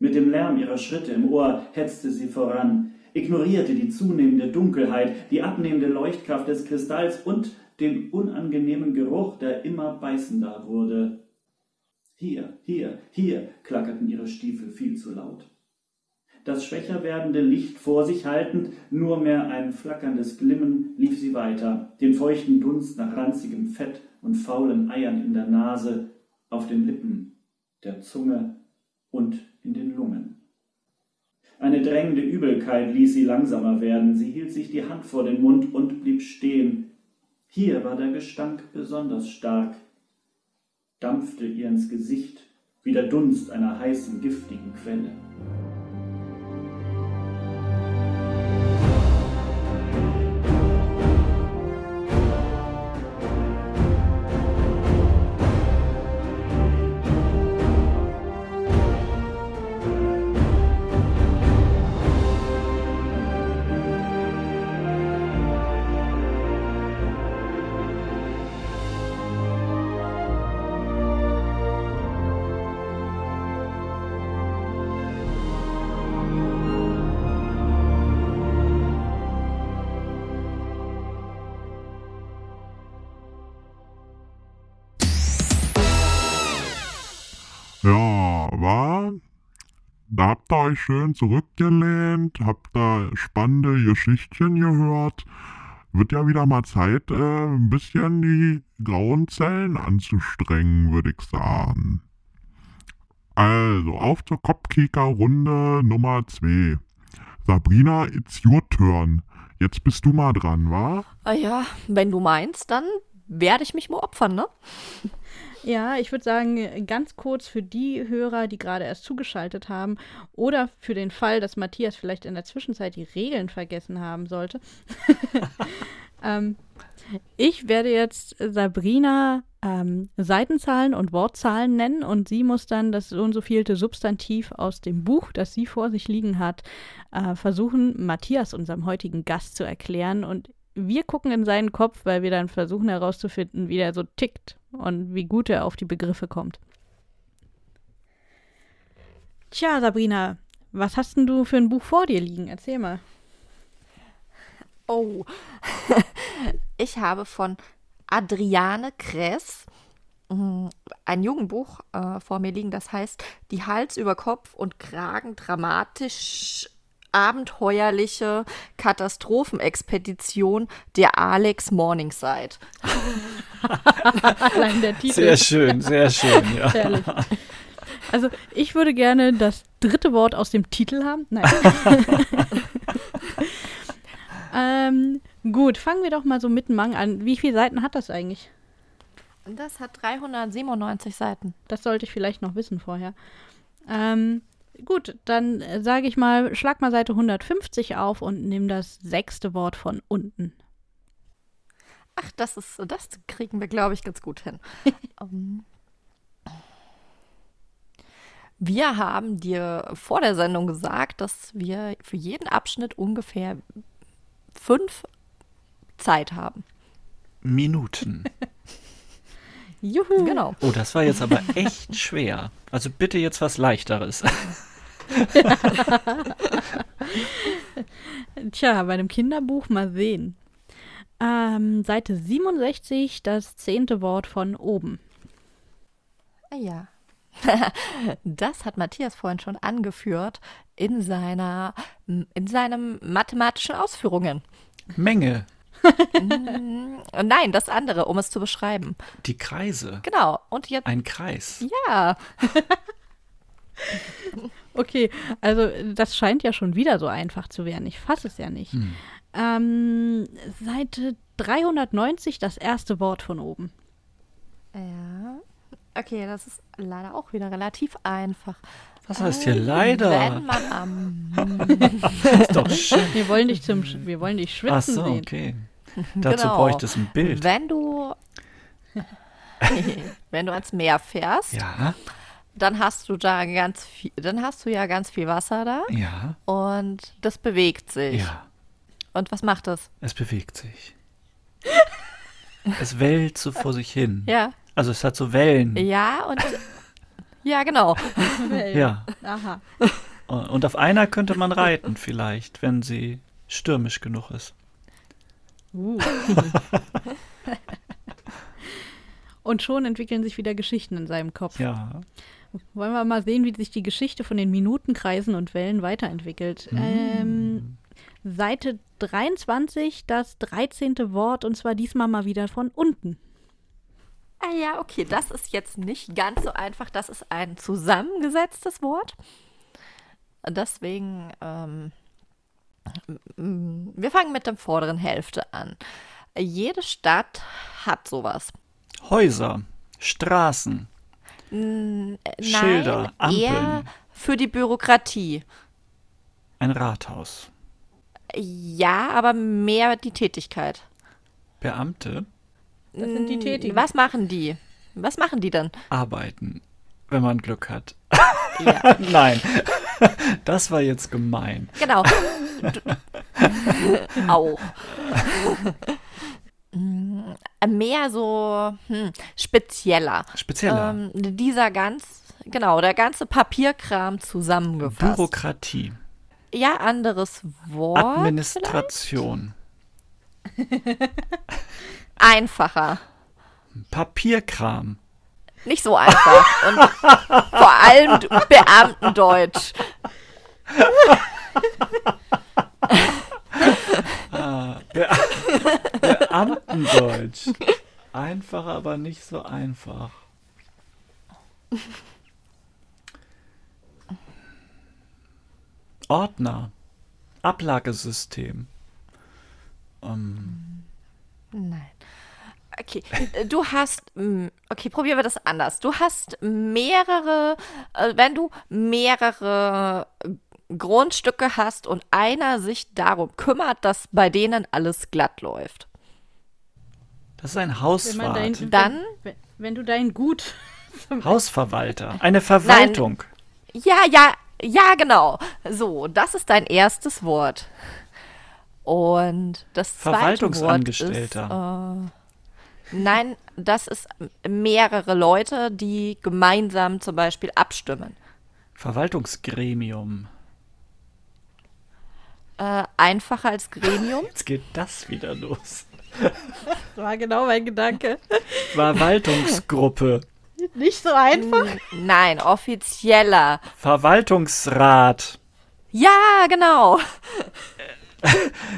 Mit dem Lärm ihrer Schritte im Ohr hetzte sie voran, ignorierte die zunehmende Dunkelheit, die abnehmende Leuchtkraft des Kristalls und den unangenehmen Geruch, der immer beißender wurde. Hier, hier, hier klackerten ihre Stiefel viel zu laut. Das schwächer werdende Licht vor sich haltend, nur mehr ein flackerndes Glimmen, lief sie weiter, den feuchten Dunst nach ranzigem Fett und faulen Eiern in der Nase, auf den Lippen, der Zunge und in den Lungen. Eine drängende Übelkeit ließ sie langsamer werden. Sie hielt sich die Hand vor den Mund und blieb stehen. Hier war der Gestank besonders stark, dampfte ihr ins Gesicht wie der Dunst einer heißen, giftigen Quelle. Da habt ihr euch schön zurückgelehnt, habt da spannende Geschichtchen gehört. Wird ja wieder mal Zeit, äh, ein bisschen die grauen Zellen anzustrengen, würde ich sagen. Also, auf zur Kopfkicker-Runde Nummer 2. Sabrina, it's your turn. Jetzt bist du mal dran, wa? Ah ja, wenn du meinst, dann werde ich mich mal opfern, ne? Ja, ich würde sagen, ganz kurz für die Hörer, die gerade erst zugeschaltet haben oder für den Fall, dass Matthias vielleicht in der Zwischenzeit die Regeln vergessen haben sollte. ähm, Ich werde jetzt Sabrina ähm, Seitenzahlen und Wortzahlen nennen und sie muss dann das so und so vielte Substantiv aus dem Buch, das sie vor sich liegen hat, äh, versuchen, Matthias, unserem heutigen Gast, zu erklären. Und wir gucken in seinen Kopf, weil wir dann versuchen herauszufinden, wie der so tickt und wie gut er auf die Begriffe kommt. Tja, Sabrina, was hast denn du für ein Buch vor dir liegen? Erzähl mal. Oh, ich habe von Adriane Kress mm, ein Jugendbuch äh, vor mir liegen, das heißt Die Hals über Kopf und Kragen dramatisch abenteuerliche Katastrophenexpedition der Alex Morningside. Allein der Titel. Sehr schön, sehr schön, ja. Also, ich würde gerne das dritte Wort aus dem Titel haben. Nein. ähm, gut, fangen wir doch mal so mit dem Mang an. Wie viele Seiten hat das eigentlich? Das hat 397 Seiten. Das sollte ich vielleicht noch wissen vorher. Ähm, gut, dann äh, sage ich mal, schlag mal Seite 150 auf und nimm das sechste Wort von unten. Ach, das ist, das kriegen wir, glaube ich, ganz gut hin. um, wir haben dir vor der Sendung gesagt, dass wir für jeden Abschnitt ungefähr fünf Zeit haben. Minuten. Juhu. Genau. Oh, das war jetzt aber echt schwer. Also bitte jetzt was leichteres. Tja, bei einem Kinderbuch mal sehen. Ähm, Seite 67, das zehnte Wort von oben. Ah ja. Das hat Matthias vorhin schon angeführt in seiner in seinen mathematischen Ausführungen. Menge. Mm, Nein, das andere, um es zu beschreiben. Die Kreise. Genau. Und jetzt Ein Kreis. ja. Okay, also das scheint ja schon wieder so einfach zu werden. Ich fasse es ja nicht. Hm. Ähm, Seite 390, das erste Wort von oben. Ja. Okay, das ist leider auch wieder relativ einfach. Was heißt hier Wenn leider? man am Ist doch schön. Wir wollen dich zum, wir wollen dich schwitzen Ach so, sehen. okay. Dazu Genau. bräuchte es ein Bild. Wenn du wenn du ans Meer fährst, Ja, dann hast du da ganz viel, dann hast du ja ganz viel Wasser da ja, und das bewegt sich. ja. Und was macht das? Es bewegt sich. Es wellt so vor sich hin. Ja. Also es hat so Wellen. Ja, und ja, genau. Ja. Aha. Und auf einer könnte man reiten vielleicht, wenn sie stürmisch genug ist. Uh. Und schon entwickeln sich wieder Geschichten in seinem Kopf. Ja. Wollen wir mal sehen, wie sich die Geschichte von den Minutenkreisen und Wellen weiterentwickelt. Ähm, Seite 23, das 13. Wort, und zwar diesmal mal wieder von unten. Ah ja, okay, das ist jetzt nicht ganz so einfach. Das ist ein zusammengesetztes Wort. Deswegen, ähm, wir fangen mit der vorderen Hälfte an. Jede Stadt hat sowas. Häuser, Straßen, N- äh, Schilder, Nein, eher Ampeln. für die Bürokratie. ein Rathaus, Ja, aber mehr die Tätigkeit. Beamte Das sind die Mm, Tätigen. Was machen die? Was machen die dann? arbeiten, wenn man Glück hat. Ja, Nein, das war jetzt gemein. genau. Auch. Mm, Mehr so hm, spezieller. Spezieller. Ähm, dieser ganz, genau, der ganze Papierkram zusammengefasst. Bürokratie, ja, anderes Wort. Administration? Einfacher. Papierkram, Nicht so einfach. Und vor allem Beamtendeutsch. Be Beamtendeutsch. Einfach, aber nicht so einfach. Ordner, Ablagesystem. Ähm, Nein. Okay, du hast, okay, probieren wir das anders. Du hast mehrere, äh, wenn du mehrere Grundstücke hast und einer sich darum kümmert, dass bei denen alles glatt läuft. Das ist ein Wenn, Hauswart. dein, Dann- wenn, wenn du dein Gut. Hausverwalter. Eine Verwaltung. Ja, ja, ja, genau. So, das ist dein erstes Wort. Und das zweite Wort ist. Verwaltungsangestellter. Äh, nein, das ist mehrere Leute, die gemeinsam zum Beispiel abstimmen. Verwaltungsgremium. Äh, einfacher als Gremium. Jetzt geht das wieder los. Das war genau mein Gedanke. Verwaltungsgruppe. Nicht so einfach. Nein, offizieller. Verwaltungsrat. Ja, genau.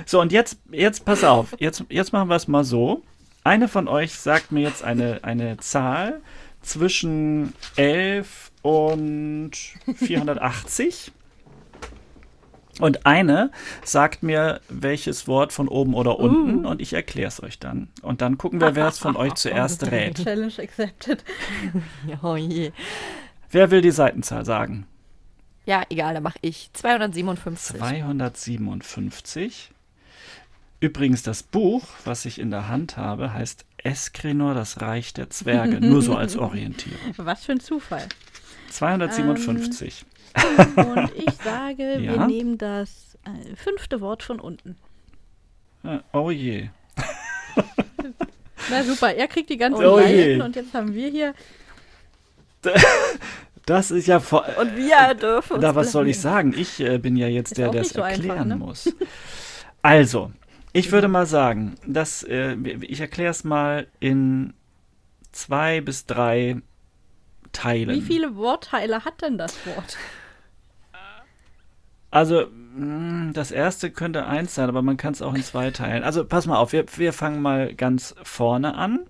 So, und jetzt, jetzt pass auf. Jetzt, jetzt machen wir es mal so. Eine von euch sagt mir jetzt eine, eine Zahl zwischen 11 und 480. Und eine sagt mir, welches Wort von oben oder unten und ich erkläre es euch dann. Und dann gucken wir, wer es von euch zuerst rät. Challenge accepted. Oh je. Wer will die Seitenzahl sagen? Ja, egal, dann mache ich. 257. 257. Übrigens, das Buch, was ich in der Hand habe, heißt Eskrinor, das Reich der Zwerge. Nur so als Orientierung. Was für ein Zufall. 257. Und ich sage, wir Ja? nehmen das äh, fünfte Wort von unten. Äh, oh je. Na super, er kriegt die ganzen Oh Seiten je. und jetzt haben wir hier. Das ist ja vor. Und wir dürfen Na, was soll ich sagen? Ich äh, bin ja jetzt Ist der, der es so einfach, erklären ne? muss. Also, ich würde mal sagen, dass, äh, ich erkläre es mal in zwei bis drei Teilen. Wie viele Wortteile hat denn das Wort? Also, mh, das erste könnte eins sein, aber man kann es auch in zwei teilen. Also, pass mal auf, wir, wir fangen mal ganz vorne an.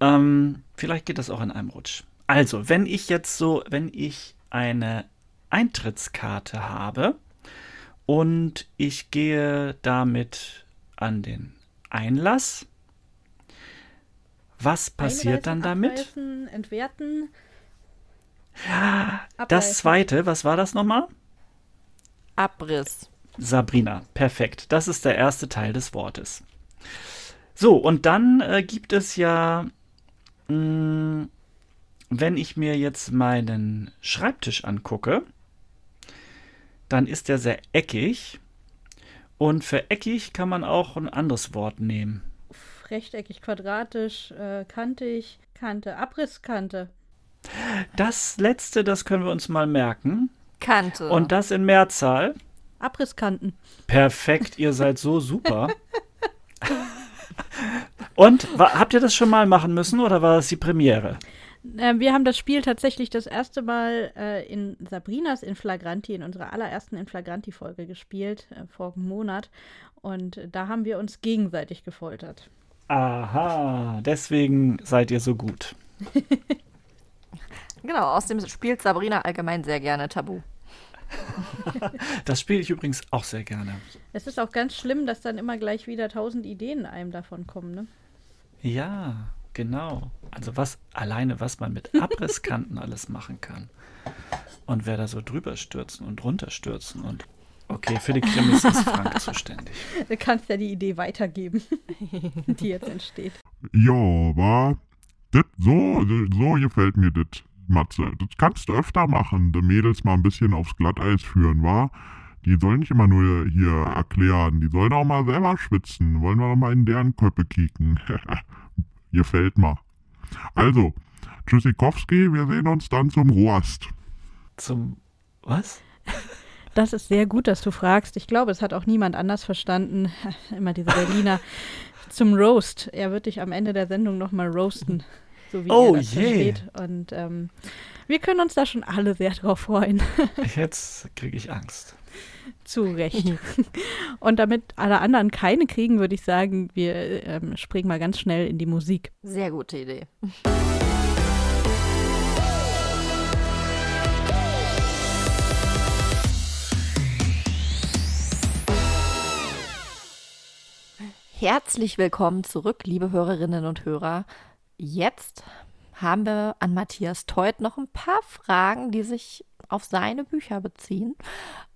Ähm, vielleicht geht das auch in einem Rutsch. Also, wenn ich jetzt so, wenn ich eine Eintrittskarte habe und ich gehe damit an den Einlass, was passiert dann Einreißen, damit? Abreißen, entwerten. Das abreißen. zweite, was war das nochmal? Abriss. Sabrina, perfekt. Das ist der erste Teil des Wortes. So, und dann äh, gibt es ja, mh, wenn ich mir jetzt meinen Schreibtisch angucke, dann ist der sehr eckig. Und für eckig kann man auch ein anderes Wort nehmen. Rechteckig, quadratisch, äh, kantig, Kante, Abrisskante. Das letzte, das können wir uns mal merken. Kante. Und das in Mehrzahl. Abrisskanten. Perfekt, ihr seid so super. Und habt ihr das schon mal machen müssen oder war das die Premiere? Äh, wir haben das Spiel tatsächlich das erste Mal äh, in Sabrinas Inflagranti, in unserer allerersten Inflagranti-Folge gespielt, äh, vor einem Monat. Und da haben wir uns gegenseitig gefoltert. Aha, deswegen seid ihr so gut. genau, außerdem spielt Sabrina allgemein sehr gerne Tabu. Das spiele ich übrigens auch sehr gerne. Es ist auch ganz schlimm, dass dann immer gleich wieder tausend Ideen einem davon kommen. Ne? Ja, genau. Also was alleine, was man mit Abrisskanten alles machen kann. Und wer da so drüber stürzen und runterstürzen und okay, für die Krimis ist Frank zuständig. Du kannst ja die Idee weitergeben, die jetzt entsteht. Ja, war. Das, so, so gefällt mir das, Matze. Das kannst du öfter machen, die Mädels mal ein bisschen aufs Glatteis führen, wa? Die sollen nicht immer nur hier erklären, die sollen auch mal selber schwitzen. Wollen wir doch mal in deren Köpfe kicken. Gefällt mir. Also, Tschüssikowski, wir sehen uns dann zum Roast. Zum was? Das ist sehr gut, dass du fragst. Ich glaube, es hat auch niemand anders verstanden. Immer diese Berliner zum Roast. Er wird dich am Ende der Sendung nochmal roasten, so wie Oh er das je. versteht. Und ähm, wir können uns da schon alle sehr drauf freuen. Jetzt kriege ich Angst. Zu Recht. Und damit alle anderen keine kriegen, würde ich sagen, wir ähm, springen mal ganz schnell in die Musik. Sehr gute Idee. Herzlich willkommen zurück, liebe Hörerinnen und Hörer. Jetzt haben wir an Matthias Teut noch ein paar Fragen, die sich auf seine Bücher beziehen.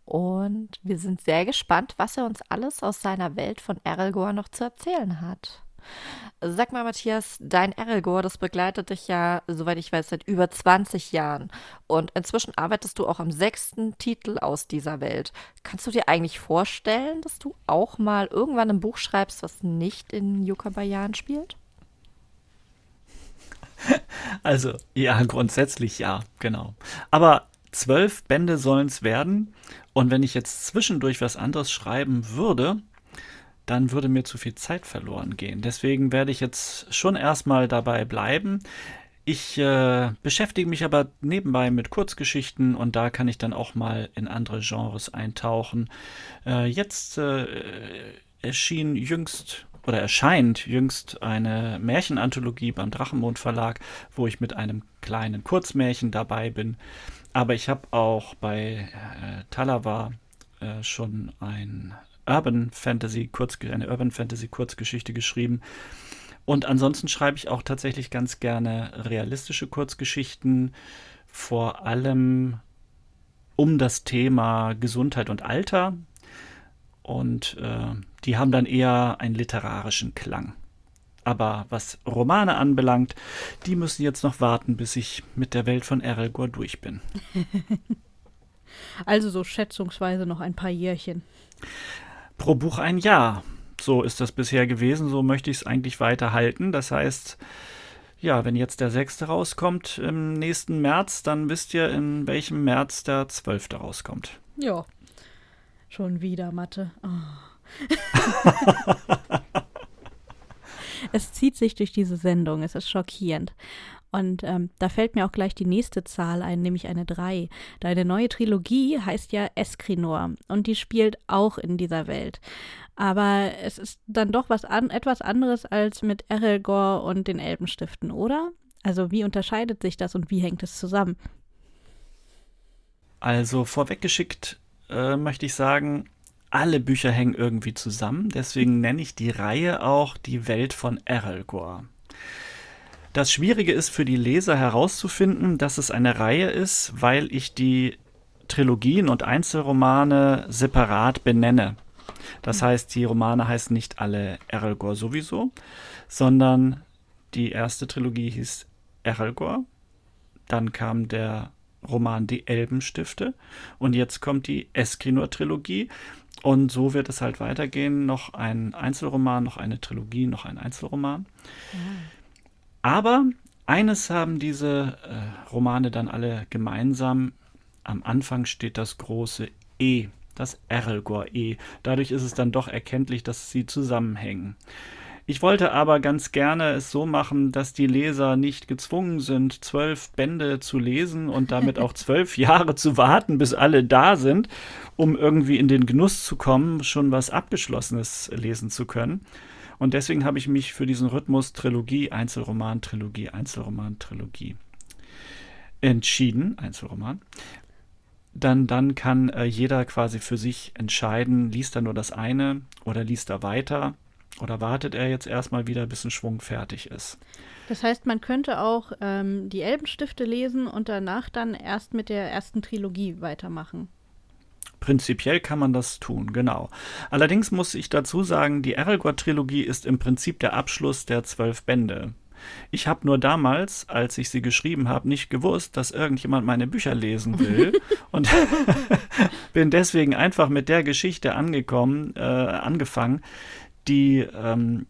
Und wir sind sehr gespannt, was er uns alles aus seiner Welt von Erelgor noch zu erzählen hat. Sag mal, Matthias, dein Erelgor, das begleitet dich ja, soweit ich weiß, seit über 20 Jahren. Und inzwischen arbeitest du auch am sechsten Titel aus dieser Welt. Kannst du dir eigentlich vorstellen, dass du auch mal irgendwann ein Buch schreibst, was nicht in Yukabayan spielt? Also, ja, grundsätzlich ja, genau. Aber zwölf Bände sollen es werden. Und wenn ich jetzt zwischendurch was anderes schreiben würde, dann würde mir zu viel Zeit verloren gehen. Deswegen werde ich jetzt schon erstmal dabei bleiben. Ich äh, beschäftige mich aber nebenbei mit Kurzgeschichten und da kann ich dann auch mal in andere Genres eintauchen. Äh, jetzt äh, erschien jüngst oder erscheint jüngst eine Märchenanthologie beim Drachenmond Verlag, wo ich mit einem kleinen Kurzmärchen dabei bin. Aber ich habe auch bei äh, Talawa äh, schon ein Urban Fantasy eine Urban Fantasy Kurzgeschichte geschrieben. Und ansonsten schreibe ich auch tatsächlich ganz gerne realistische Kurzgeschichten, vor allem um das Thema Gesundheit und Alter. Und äh, die haben dann eher einen literarischen Klang. Aber was Romane anbelangt, die müssen jetzt noch warten, bis ich mit der Welt von Erelgor durch bin. also so schätzungsweise noch ein paar Jährchen pro Buch ein Jahr. So ist das bisher gewesen, so möchte ich es eigentlich weiter halten. Das heißt, ja, wenn jetzt der sechste rauskommt im nächsten März, dann wisst ihr, in welchem März der zwölfte rauskommt. Ja. Schon wieder Mathe. Oh. es zieht sich durch diese Sendung. Es ist schockierend. Und ähm, da fällt mir auch gleich die nächste Zahl ein, nämlich eine 3. Deine neue Trilogie heißt ja Eskrinor und die spielt auch in dieser Welt. Aber es ist dann doch was an, etwas anderes als mit Erelgor und den Elbenstiften, oder? Also wie unterscheidet sich das und wie hängt es zusammen? Also vorweggeschickt äh, möchte ich sagen, alle Bücher hängen irgendwie zusammen. Deswegen nenne ich die Reihe auch die Welt von Erelgor. Das Schwierige ist für die Leser herauszufinden, dass es eine Reihe ist, weil ich die Trilogien und Einzelromane separat benenne. Das heißt, die Romane heißen nicht alle Erelgor sowieso, sondern die erste Trilogie hieß Erelgor. Dann kam der Roman Die Elbenstifte und jetzt kommt die Eskrinor-Trilogie. Und so wird es halt weitergehen. Noch ein Einzelroman, noch eine Trilogie, noch ein Einzelroman. Ja. Aber eines haben diese äh, Romane dann alle gemeinsam. Am Anfang steht das große E, das Erlgor E. Dadurch ist es dann doch erkenntlich, dass sie zusammenhängen. Ich wollte aber ganz gerne es so machen, dass die Leser nicht gezwungen sind, zwölf Bände zu lesen und damit auch zwölf Jahre zu warten, bis alle da sind, um irgendwie in den Genuss zu kommen, schon was Abgeschlossenes lesen zu können, und deswegen habe ich mich für diesen Rhythmus Trilogie, Einzelroman, Trilogie, Einzelroman, Trilogie entschieden. Einzelroman. Dann, dann kann äh, jeder quasi für sich entscheiden, liest er nur das eine oder liest er weiter oder wartet er jetzt erstmal wieder, bis ein Schwung fertig ist. Das heißt, man könnte auch ähm, die Elbenstifte lesen und danach dann erst mit der ersten Trilogie weitermachen. Prinzipiell kann man das tun, genau. Allerdings muss ich dazu sagen, die Erelgor-Trilogie ist im Prinzip der Abschluss der zwölf Bände. Ich habe nur damals, als ich sie geschrieben habe, nicht gewusst, dass irgendjemand meine Bücher lesen will und bin deswegen einfach mit der Geschichte angekommen, äh, angefangen, die ähm,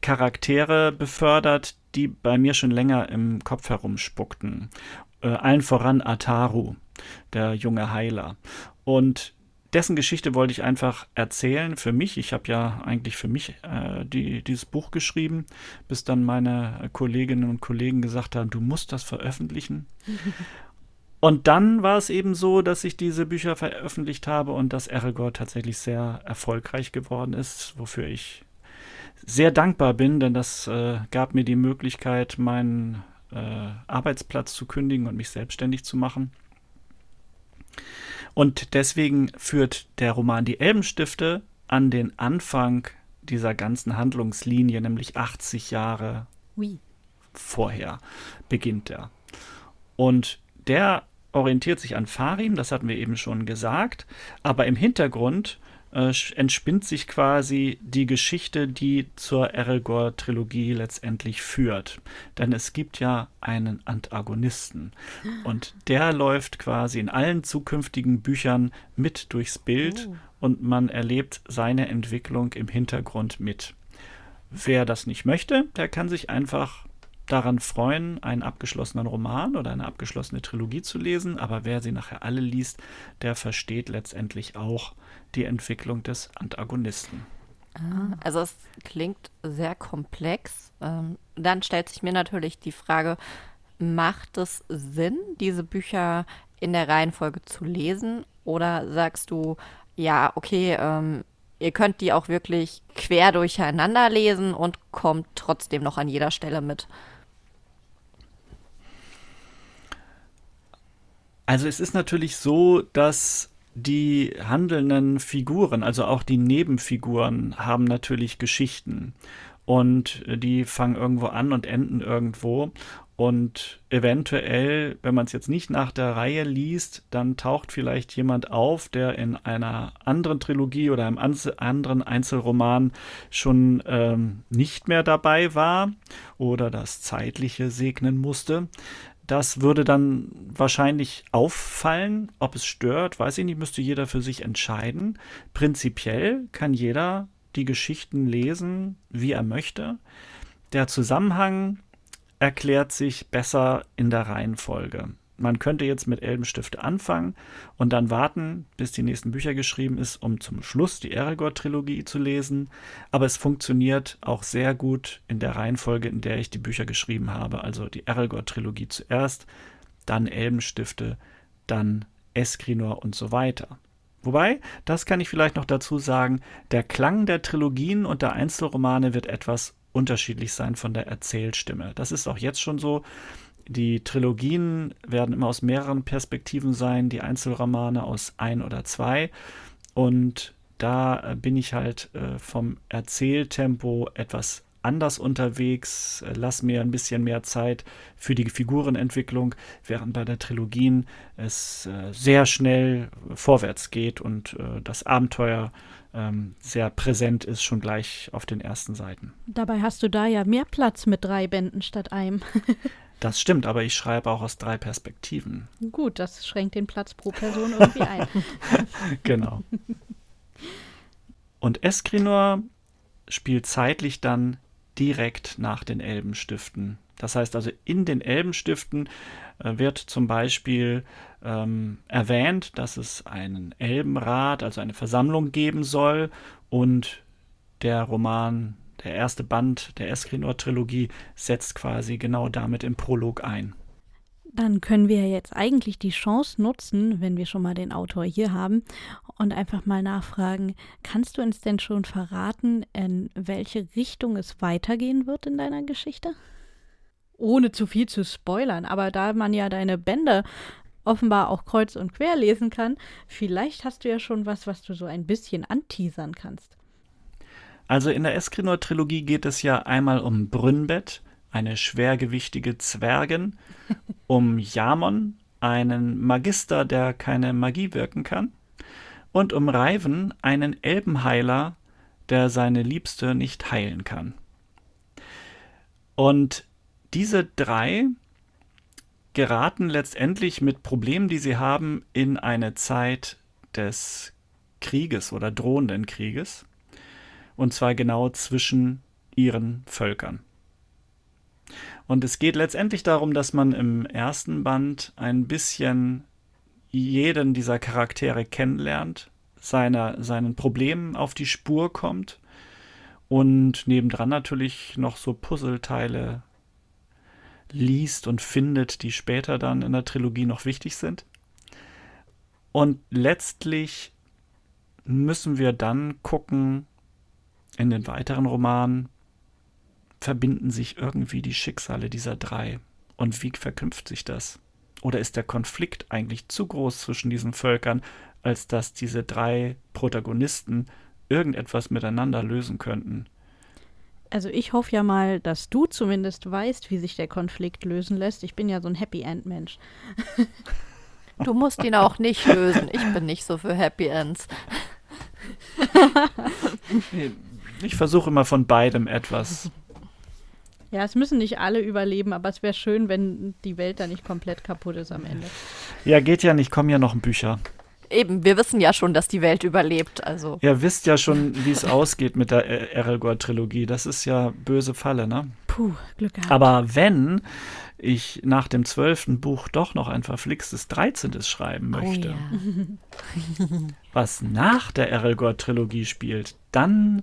Charaktere befördert, die bei mir schon länger im Kopf herumspuckten. Äh, allen voran Ataru, der junge Heiler. Und dessen Geschichte wollte ich einfach erzählen für mich. Ich habe ja eigentlich für mich äh, die, dieses Buch geschrieben, bis dann meine Kolleginnen und Kollegen gesagt haben, du musst das veröffentlichen. und dann war es eben so, dass ich diese Bücher veröffentlicht habe und dass Erigor tatsächlich sehr erfolgreich geworden ist, wofür ich sehr dankbar bin, denn das äh, gab mir die Möglichkeit, meinen äh, Arbeitsplatz zu kündigen und mich selbstständig zu machen. Und deswegen führt der Roman Die Elbenstifte an den Anfang dieser ganzen Handlungslinie, nämlich 80 Jahre oui. vorher beginnt er. Und der orientiert sich an Farim, das hatten wir eben schon gesagt, aber im Hintergrund äh, entspinnt sich quasi die Geschichte, die zur Eregor-Trilogie letztendlich führt. Denn es gibt ja einen Antagonisten und der läuft quasi in allen zukünftigen Büchern mit durchs Bild oh. und man erlebt seine Entwicklung im Hintergrund mit. Wer das nicht möchte, der kann sich einfach daran freuen, einen abgeschlossenen Roman oder eine abgeschlossene Trilogie zu lesen, aber wer sie nachher alle liest, der versteht letztendlich auch die Entwicklung des Antagonisten. Ah, also es klingt sehr komplex. Ähm, dann stellt sich mir natürlich die Frage, macht es Sinn, diese Bücher in der Reihenfolge zu lesen? Oder sagst du, ja, okay, ähm, ihr könnt die auch wirklich quer durcheinander lesen und kommt trotzdem noch an jeder Stelle mit? Also es ist natürlich so, dass die handelnden Figuren, also auch die Nebenfiguren, haben natürlich Geschichten. Und die fangen irgendwo an und enden irgendwo. Und eventuell, wenn man es jetzt nicht nach der Reihe liest, dann taucht vielleicht jemand auf, der in einer anderen Trilogie oder einem anderen Einzelroman schon ähm, nicht mehr dabei war oder das Zeitliche segnen musste. Das würde dann wahrscheinlich auffallen. Ob es stört, weiß ich nicht, müsste jeder für sich entscheiden. Prinzipiell kann jeder die Geschichten lesen, wie er möchte. Der Zusammenhang erklärt sich besser in der Reihenfolge. Man könnte jetzt mit Elbenstifte anfangen und dann warten, bis die nächsten Bücher geschrieben ist, um zum Schluss die Aragorn-Trilogie zu lesen. Aber es funktioniert auch sehr gut in der Reihenfolge, in der ich die Bücher geschrieben habe. Also die Aragorn-Trilogie zuerst, dann Elbenstifte, dann Eskrinor und so weiter. Wobei, das kann ich vielleicht noch dazu sagen, der Klang der Trilogien und der Einzelromane wird etwas unterschiedlich sein von der Erzählstimme. Das ist auch jetzt schon so. Die Trilogien werden immer aus mehreren Perspektiven sein, die Einzelromane aus ein oder zwei. Und da bin ich halt äh, vom Erzähltempo etwas anders unterwegs, äh, lass mir ein bisschen mehr Zeit für die Figurenentwicklung, während bei der Trilogien es äh, sehr schnell vorwärts geht und äh, das Abenteuer ähm, sehr präsent ist, schon gleich auf den ersten Seiten. Dabei hast du da ja mehr Platz mit drei Bänden statt einem. Das stimmt, aber ich schreibe auch aus drei Perspektiven. Gut, das schränkt den Platz pro Person irgendwie ein. genau. Und Eskrinor spielt zeitlich dann direkt nach den Elbenstiften. Das heißt also, in den Elbenstiften äh, wird zum Beispiel ähm, erwähnt, dass es einen Elbenrat, also eine Versammlung geben soll und der Roman der erste Band der Eskrinor-Trilogie setzt quasi genau damit im Prolog ein. Dann können wir jetzt eigentlich die Chance nutzen, wenn wir schon mal den Autor hier haben, und einfach mal nachfragen, kannst du uns denn schon verraten, in welche Richtung es weitergehen wird in deiner Geschichte? Ohne zu viel zu spoilern, aber da man ja deine Bände offenbar auch kreuz und quer lesen kann, vielleicht hast du ja schon was, was du so ein bisschen anteasern kannst. Also in der Eskrinor-Trilogie geht es ja einmal um Brünnbett, eine schwergewichtige Zwergin, um Jamon, einen Magister, der keine Magie wirken kann, und um Reiven, einen Elbenheiler, der seine Liebste nicht heilen kann. Und diese drei geraten letztendlich mit Problemen, die sie haben, in eine Zeit des Krieges oder drohenden Krieges und zwar genau zwischen ihren Völkern. Und es geht letztendlich darum, dass man im ersten Band ein bisschen jeden dieser Charaktere kennenlernt, seiner, seinen Problemen auf die Spur kommt und nebendran natürlich noch so Puzzleteile liest und findet, die später dann in der Trilogie noch wichtig sind. Und letztlich müssen wir dann gucken, in den weiteren Romanen verbinden sich irgendwie die Schicksale dieser drei. Und wie verknüpft sich das? Oder ist der Konflikt eigentlich zu groß zwischen diesen Völkern, als dass diese drei Protagonisten irgendetwas miteinander lösen könnten? Also ich hoffe ja mal, dass du zumindest weißt, wie sich der Konflikt lösen lässt. Ich bin ja so ein Happy End Mensch. Du musst ihn auch nicht lösen. Ich bin nicht so für Happy Ends. Ich versuche immer von beidem etwas. Ja, es müssen nicht alle überleben, aber es wäre schön, wenn die Welt da nicht komplett kaputt ist am Ende. Ja, geht ja nicht, kommen ja noch Bücher. Eben, wir wissen ja schon, dass die Welt überlebt. Also. Ihr wisst ja schon, wie es ausgeht mit der Erelgor-Trilogie. Das ist ja böse Falle, ne? Puh, Glück gehabt. Aber wenn ich nach dem zwölften Buch doch noch ein verflixtes dreizehntes schreiben möchte, Oh, ja. was nach der Erelgor-Trilogie spielt, dann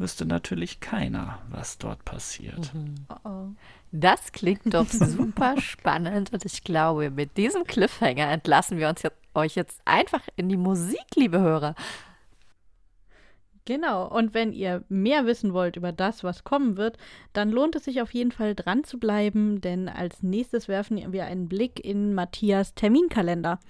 wüsste natürlich keiner, was dort passiert. Oh, oh. Das klingt doch super spannend und ich glaube, mit diesem Cliffhanger entlassen wir uns jetzt, euch jetzt einfach in die Musik, liebe Hörer. Genau, und wenn ihr mehr wissen wollt über das, was kommen wird, dann lohnt es sich auf jeden Fall dran zu bleiben, denn als nächstes werfen wir einen Blick in Matthias Terminkalender.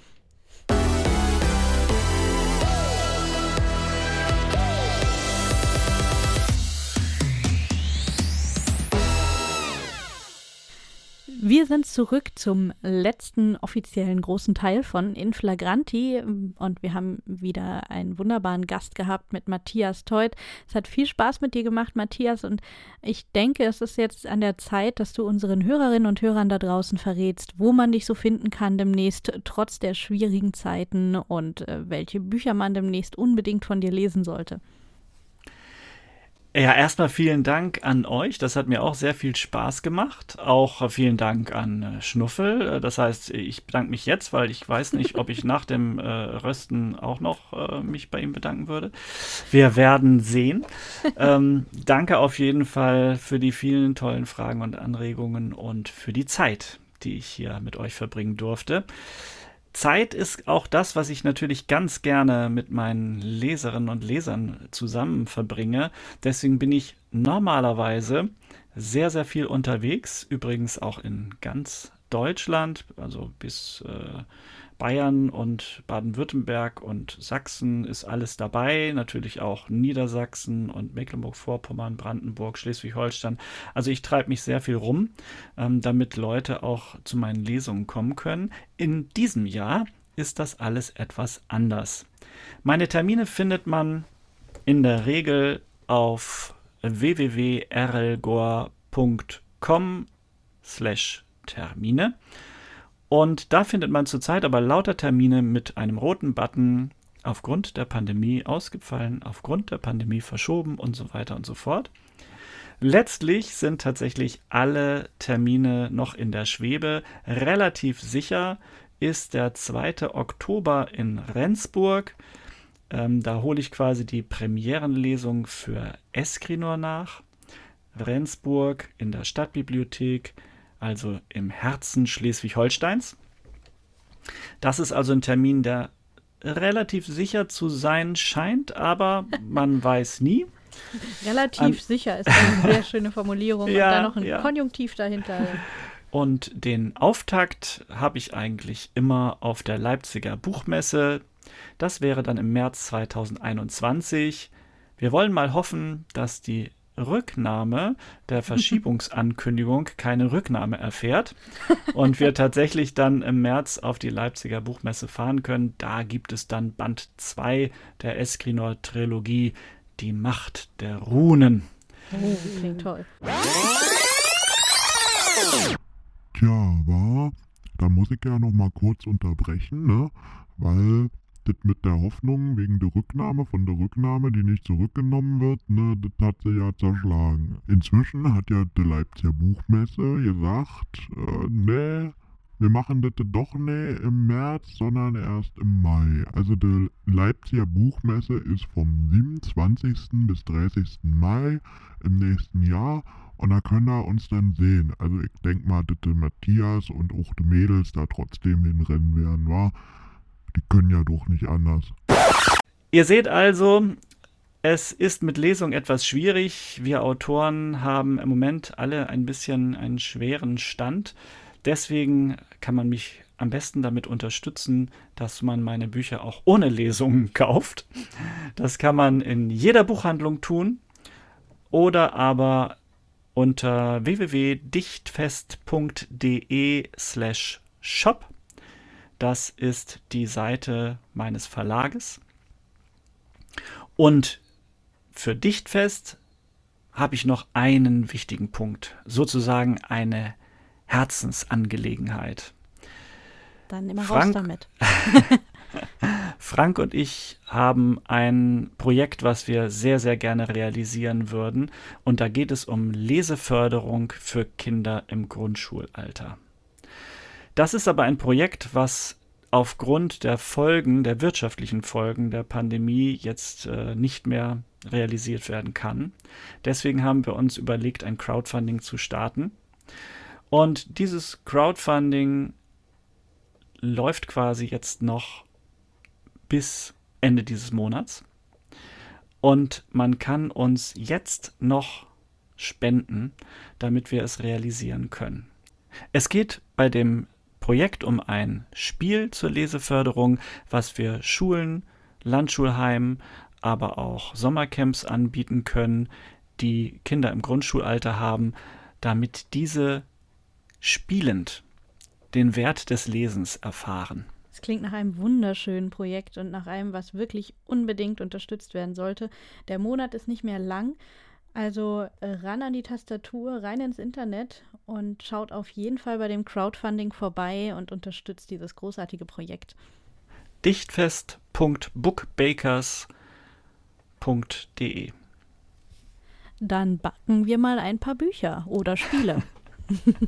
Wir sind zurück zum letzten offiziellen großen Teil von Inflagranti und wir haben wieder einen wunderbaren Gast gehabt mit Matthias Teut. Es hat viel Spaß mit dir gemacht, Matthias, und ich denke, es ist jetzt an der Zeit, dass du unseren Hörerinnen und Hörern da draußen verrätst, wo man dich so finden kann demnächst, trotz der schwierigen Zeiten und äh, welche Bücher man demnächst unbedingt von dir lesen sollte. Ja, erstmal vielen Dank an euch. Das hat mir auch sehr viel Spaß gemacht. Auch vielen Dank an äh, Schnuffel. Das heißt, ich bedanke mich jetzt, weil ich weiß nicht, ob ich nach dem äh, Rösten auch noch äh, mich bei ihm bedanken würde. Wir werden sehen. ähm, danke auf jeden Fall für die vielen tollen Fragen und Anregungen und für die Zeit, die ich hier mit euch verbringen durfte. Zeit ist auch das, was ich natürlich ganz gerne mit meinen Leserinnen und Lesern zusammen verbringe. Deswegen bin ich normalerweise sehr, sehr viel unterwegs. Übrigens auch in ganz Deutschland, also bis äh, Bayern und Baden-Württemberg und Sachsen ist alles dabei. Natürlich auch Niedersachsen und Mecklenburg-Vorpommern, Brandenburg, Schleswig-Holstein. Also ich treibe mich sehr viel rum, ähm, damit Leute auch zu meinen Lesungen kommen können. In diesem Jahr ist das alles etwas anders. Meine Termine findet man in der Regel auf www.rlgor.com slash Termine. Und da findet man zurzeit aber lauter Termine mit einem roten Button aufgrund der Pandemie ausgefallen, aufgrund der Pandemie verschoben und so weiter und so fort. Letztlich sind tatsächlich alle Termine noch in der Schwebe. Relativ sicher ist der 2. Oktober in Rendsburg. Ähm, da hole ich quasi die Premierenlesung für Eskrinor nach. Rendsburg in der Stadtbibliothek also im Herzen Schleswig-Holsteins. Das ist also ein Termin, der relativ sicher zu sein scheint, aber man weiß nie. Relativ An sicher ist eine sehr schöne Formulierung Ja, und dann noch ein ja. Konjunktiv dahinter. Und den Auftakt habe ich eigentlich immer auf der Leipziger Buchmesse. Das wäre dann im März 2021. Wir wollen mal hoffen, dass die Rücknahme der Verschiebungsankündigung keine Rücknahme erfährt und wir tatsächlich dann im März auf die Leipziger Buchmesse fahren können. Da gibt es dann Band 2 der Eskrinor Trilogie, Die Macht der Runen. Oh, klingt toll. Tja, war, da muss ich ja noch mal kurz unterbrechen, ne? Weil das mit der Hoffnung wegen der Rücknahme von der Rücknahme, die nicht zurückgenommen wird, ne, das hat sie ja zerschlagen. Inzwischen hat ja die Leipziger Buchmesse gesagt, äh, nee, wir machen das doch nicht im März, sondern erst im Mai. Also die Leipziger Buchmesse ist vom 27. bis 30. Mai im nächsten Jahr und da können wir uns dann sehen. Also ich denke mal, dass der Matthias und auch die Mädels da trotzdem hinrennen werden, wa? Die können ja doch nicht anders. Ihr seht also, es ist mit Lesung etwas schwierig. Wir Autoren haben im Moment alle ein bisschen einen schweren Stand. Deswegen kann man mich am besten damit unterstützen, dass man meine Bücher auch ohne Lesungen kauft. Das kann man in jeder Buchhandlung tun oder aber unter www.dichtfest.de slash shop. Das ist die Seite meines Verlages. Und für Dichtfest habe ich noch einen wichtigen Punkt, sozusagen eine Herzensangelegenheit. Dann immer Frank- raus damit. Frank und ich haben ein Projekt, was wir sehr, sehr gerne realisieren würden. Und da geht es um Leseförderung für Kinder im Grundschulalter. Das ist aber ein Projekt, was aufgrund der Folgen, der wirtschaftlichen Folgen der Pandemie jetzt äh, nicht mehr realisiert werden kann. Deswegen haben wir uns überlegt, ein Crowdfunding zu starten. Und dieses Crowdfunding läuft quasi jetzt noch bis Ende dieses Monats. Und man kann uns jetzt noch spenden, damit wir es realisieren können. Es geht bei dem Projekt um ein Spiel zur Leseförderung, was wir Schulen, Landschulheimen, aber auch Sommercamps anbieten können, die Kinder im Grundschulalter haben, damit diese spielend den Wert des Lesens erfahren. Es klingt nach einem wunderschönen Projekt und nach einem, was wirklich unbedingt unterstützt werden sollte. Der Monat ist nicht mehr lang. Also äh, ran an die Tastatur, rein ins Internet und schaut auf jeden Fall bei dem Crowdfunding vorbei und unterstützt dieses großartige Projekt. dichtfest.bookbakers.de Dann backen wir mal ein paar Bücher oder Spiele.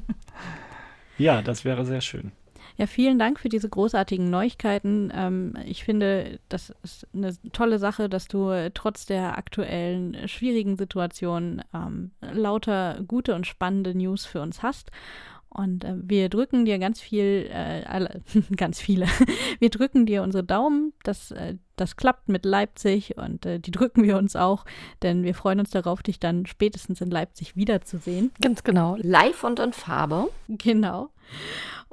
Ja, das wäre sehr schön. Ja, vielen Dank für diese großartigen Neuigkeiten. Ähm, ich finde, das ist eine tolle Sache, dass du äh, trotz der aktuellen schwierigen Situation ähm, lauter gute und spannende News für uns hast. Und äh, wir drücken dir ganz viel, äh, alle, ganz viele, wir drücken dir unsere Daumen, dass äh, das klappt mit Leipzig und äh, die drücken wir uns auch, denn wir freuen uns darauf, dich dann spätestens in Leipzig wiederzusehen. Ganz genau. Live und in Farbe. Genau.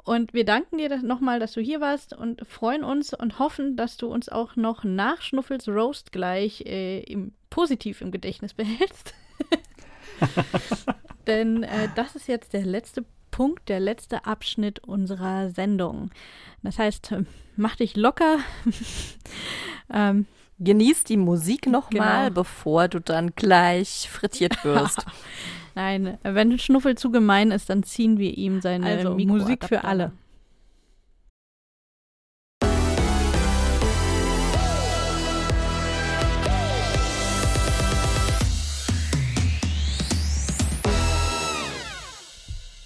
Und wir danken dir nochmal, dass du hier warst und freuen uns und hoffen, dass du uns auch noch nach Schnuffels Roast gleich äh, im, positiv im Gedächtnis behältst. Denn äh, das ist jetzt der letzte Punkt, der letzte Abschnitt unserer Sendung. Das heißt, äh, mach dich locker. ähm, Genieß die Musik nochmal, Genau. bevor du dann gleich frittiert wirst. nein, wenn Schnuffel zu gemein ist, dann ziehen wir ihm seine Also, Musik für alle.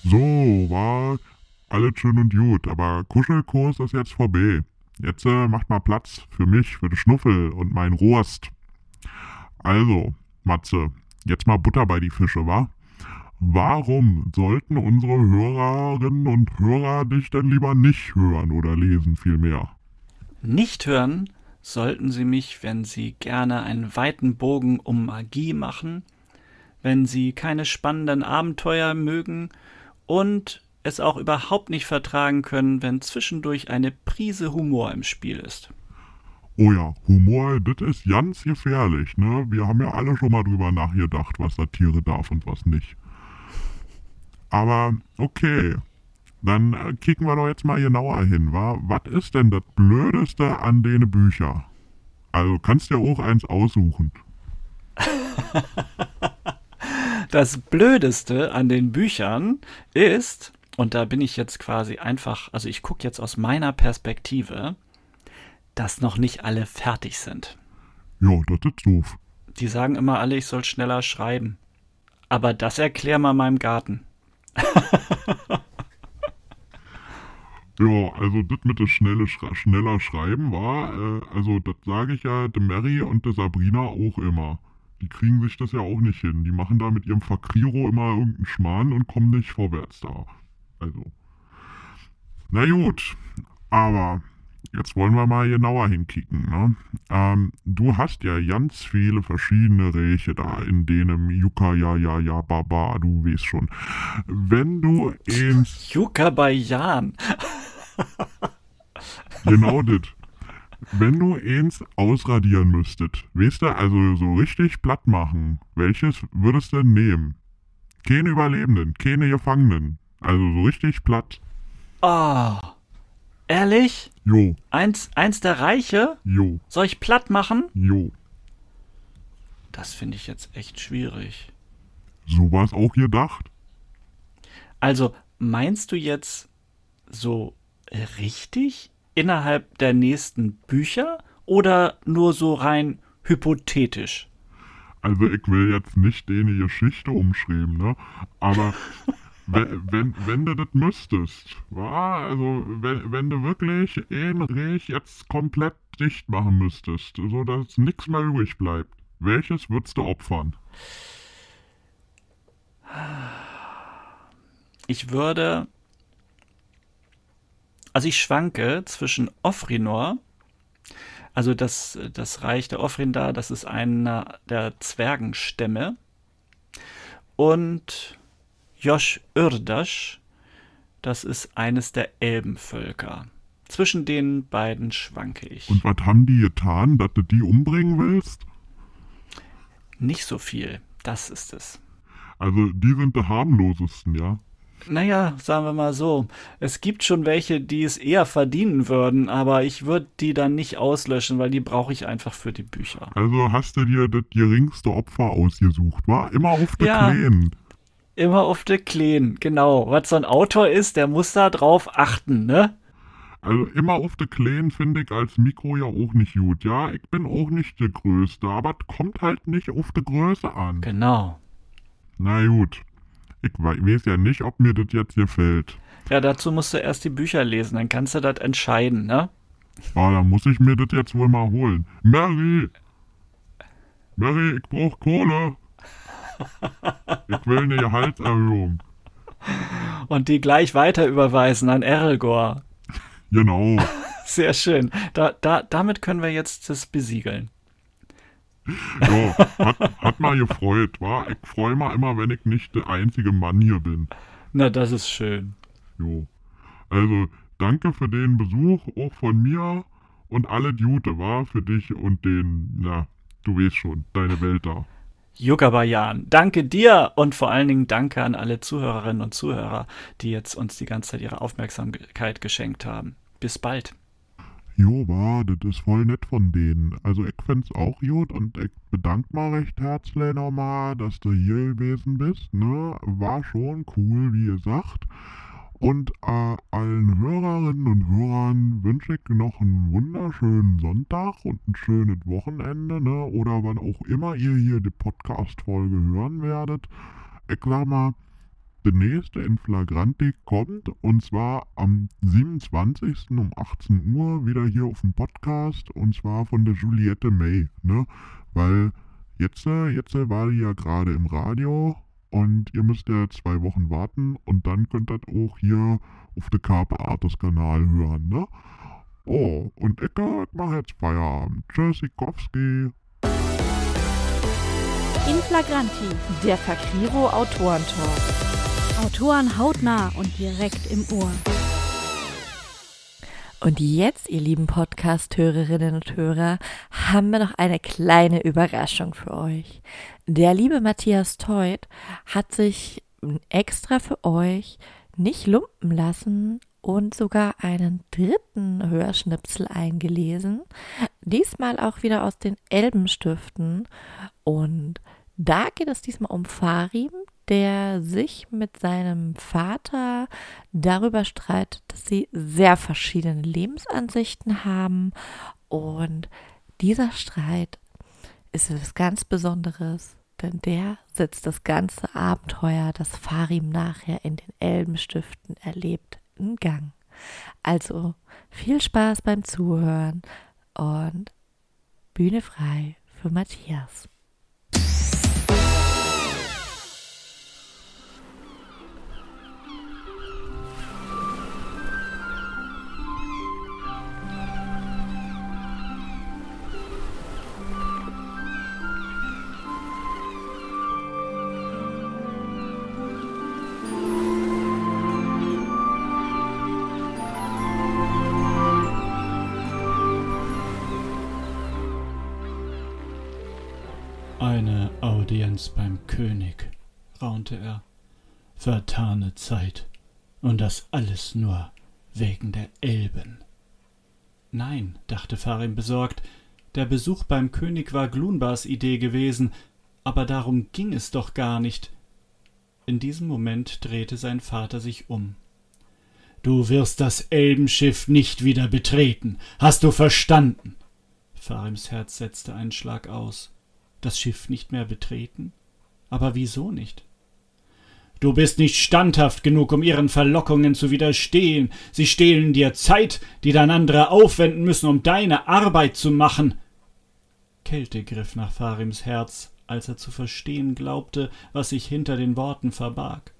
So, war alles schön und gut, aber Kuschelkurs ist jetzt vorbei. Jetzt äh, macht mal Platz für mich, für den Schnuffel und mein Rost. Also, Matze, jetzt mal Butter bei die Fische, wa? Warum sollten unsere Hörerinnen und Hörer dich denn lieber nicht hören oder lesen vielmehr? Nicht hören sollten Sie mich, wenn Sie gerne einen weiten Bogen um Magie machen, wenn Sie keine spannenden Abenteuer mögen und es auch überhaupt nicht vertragen können, wenn zwischendurch eine Prise Humor im Spiel ist. Oh ja, Humor, das ist ganz gefährlich, ne? Wir haben ja alle schon mal drüber nachgedacht, was Satire darf und was nicht. Aber okay, dann äh, kicken wir doch jetzt mal genauer hin, wa? Was ist denn das Blödeste an den Büchern? Also kannst dir auch eins aussuchen. Das Blödeste an den Büchern ist, und da bin ich jetzt quasi einfach, also ich gucke jetzt aus meiner Perspektive, dass noch nicht alle fertig sind. Ja, das ist doof. Die sagen immer alle, ich soll schneller schreiben. Aber das erklär mal meinem Garten. Ja, also das mit dem schnelle Schra schneller Schreiben war, äh, also das sage ich ja der Mary und der Sabrina auch immer. Die kriegen sich das ja auch nicht hin. Die machen da mit ihrem Fakriro immer irgendeinen Schmarrn und kommen nicht vorwärts da. Also. Na gut, aber jetzt wollen wir mal genauer hinkicken. Ne? Ähm, du hast ja ganz viele verschiedene Räche da in denen Yuka, ja, ja, ja, Baba, du weißt schon. Wenn du ins Yuka bei Jan. Genau das. Wenn du eins ausradieren müsstet, weißt du, also so richtig platt machen, welches würdest du nehmen? Keine Überlebenden, keine Gefangenen. Also so richtig platt. Oh, Ehrlich? Jo, Eins, eins der Reiche? jo, Soll ich platt machen? jo. Das finde ich jetzt echt schwierig. So war's auch gedacht. Also, meinst du jetzt so richtig innerhalb der nächsten Bücher oder nur so rein hypothetisch? Also ich will jetzt nicht eine Geschichte umschreiben, ne? Aber wenn, wenn, wenn du das müsstest, wa? also wenn, wenn du wirklich ein jetzt komplett dicht machen müsstest, so dass nichts mehr übrig bleibt, welches würdest du opfern? Ich würde. Also ich schwanke zwischen Ofrinor, also das, das Reich der Ofrindar, das ist einer der Zwergenstämme, und Josh Urdash, das ist eines der Elbenvölker. Zwischen den beiden schwanke ich. Und was haben die getan, dass du die umbringen willst? Nicht so viel, das ist es. Also die sind die harmlosesten, ja? Naja, sagen wir mal so. Es gibt schon welche, die es eher verdienen würden, aber ich würde die dann nicht auslöschen, weil die brauche ich einfach für die Bücher. Also hast du dir das geringste Opfer ausgesucht, war? Immer auf die Ja. Kleinen. Immer auf der Kleen, genau. Was so ein Autor ist, der muss da drauf achten, ne? Also immer auf die Kleinen finde ich als Mikro ja auch nicht gut, ja? Ich bin auch nicht der Größte, aber es kommt halt nicht auf die Größe an. Genau. Na gut. Ich wei- weiß ja nicht, ob mir das jetzt gefällt. Ja, dazu musst du erst die Bücher lesen, dann kannst du das entscheiden, ne? Ah, dann muss ich mir das jetzt wohl mal holen. Mary! Mary, ich brauch Kohle! Ich will eine Gehaltserhöhung. Und die gleich weiter überweisen an Erelgor. Genau. Sehr schön. Da, da, damit können wir jetzt das besiegeln. Ja, hat, hat mal gefreut, wa? Ich freue mich immer, wenn ich nicht der einzige Mann hier bin. Na, das ist schön. Jo. Also, danke für den Besuch, auch von mir. Und alle Gute, war für dich und den, na, du weißt schon, deine Welt da. Jukabayan, danke dir und vor allen Dingen danke an alle Zuhörerinnen und Zuhörer, die jetzt uns die ganze Zeit ihre Aufmerksamkeit geschenkt haben. Bis bald. Jo, war, das ist voll nett von denen. Also ich find's auch gut und ich bedanke mal recht herzlich nochmal, dass du hier gewesen bist, ne? War schon cool, wie gesagt. Und äh, allen Hörerinnen und Hörern wünsche ich noch einen wunderschönen Sonntag und ein schönes Wochenende, ne? Oder wann auch immer ihr hier die Podcast-Folge hören werdet. Ich sag mal, der nächste in Flagranti kommt und zwar am 27. um 18 Uhr wieder hier auf dem Podcast und zwar von der Juliette May, ne? Weil jetzt, äh, jetzt äh, war die ja gerade im Radio und ihr müsst ja zwei Wochen warten und dann könnt ihr auch hier auf der Carpe Artis Kanal hören, ne? Oh, und ich mache jetzt Feierabend. Tschüssikowski. In Flagranti. Der Fakriro Autorentalk. Autoren hautnah und direkt im Ohr. Und jetzt, ihr lieben Podcast-Hörerinnen und Hörer, haben wir noch eine kleine Überraschung für euch. Der liebe Matthias Teut hat sich extra für euch nicht lumpen lassen und sogar einen dritten Hörschnipsel eingelesen. Diesmal auch wieder aus den Elbenstiften. Und da geht es diesmal um Farim, der sich mit seinem Vater darüber streitet, dass sie sehr verschiedene Lebensansichten haben. Und dieser Streit ist etwas ganz Besonderes, denn der setzt das ganze Abenteuer, das Farim nachher in den Elbenstiften erlebt, in Gang. Also viel Spaß beim Zuhören und Bühne frei für Matthias. Audienz beim König, raunte er. Vertane Zeit. Und das alles nur wegen der Elben. Nein, dachte Farim besorgt, der Besuch beim König war Glunbars Idee gewesen, aber darum ging es doch gar nicht. In diesem Moment drehte sein Vater sich um. Du wirst das Elbenschiff nicht wieder betreten. Hast du verstanden? Farims Herz setzte einen Schlag aus. Das Schiff nicht mehr betreten? Aber wieso nicht? Du bist nicht standhaft genug, um ihren Verlockungen zu widerstehen. Sie stehlen dir Zeit, die dann andere aufwenden müssen, um deine Arbeit zu machen. Kälte griff nach Farims Herz, als er zu verstehen glaubte, was sich hinter den Worten verbarg.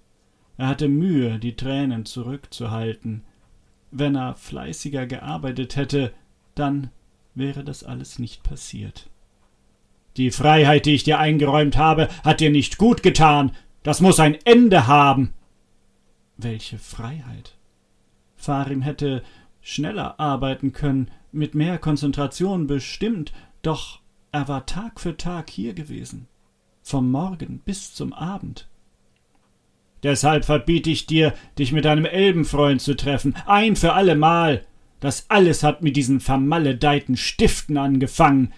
Er hatte Mühe, die Tränen zurückzuhalten. Wenn er fleißiger gearbeitet hätte, dann wäre das alles nicht passiert. Die Freiheit, die ich dir eingeräumt habe, hat dir nicht gut getan. Das muss ein Ende haben. Welche Freiheit? Farim hätte schneller arbeiten können, mit mehr Konzentration bestimmt, doch er war Tag für Tag hier gewesen, vom Morgen bis zum Abend. Deshalb verbiete ich dir, dich mit deinem Elbenfreund zu treffen, ein für allemal. Das alles hat mit diesen vermaledeiten Stiften angefangen.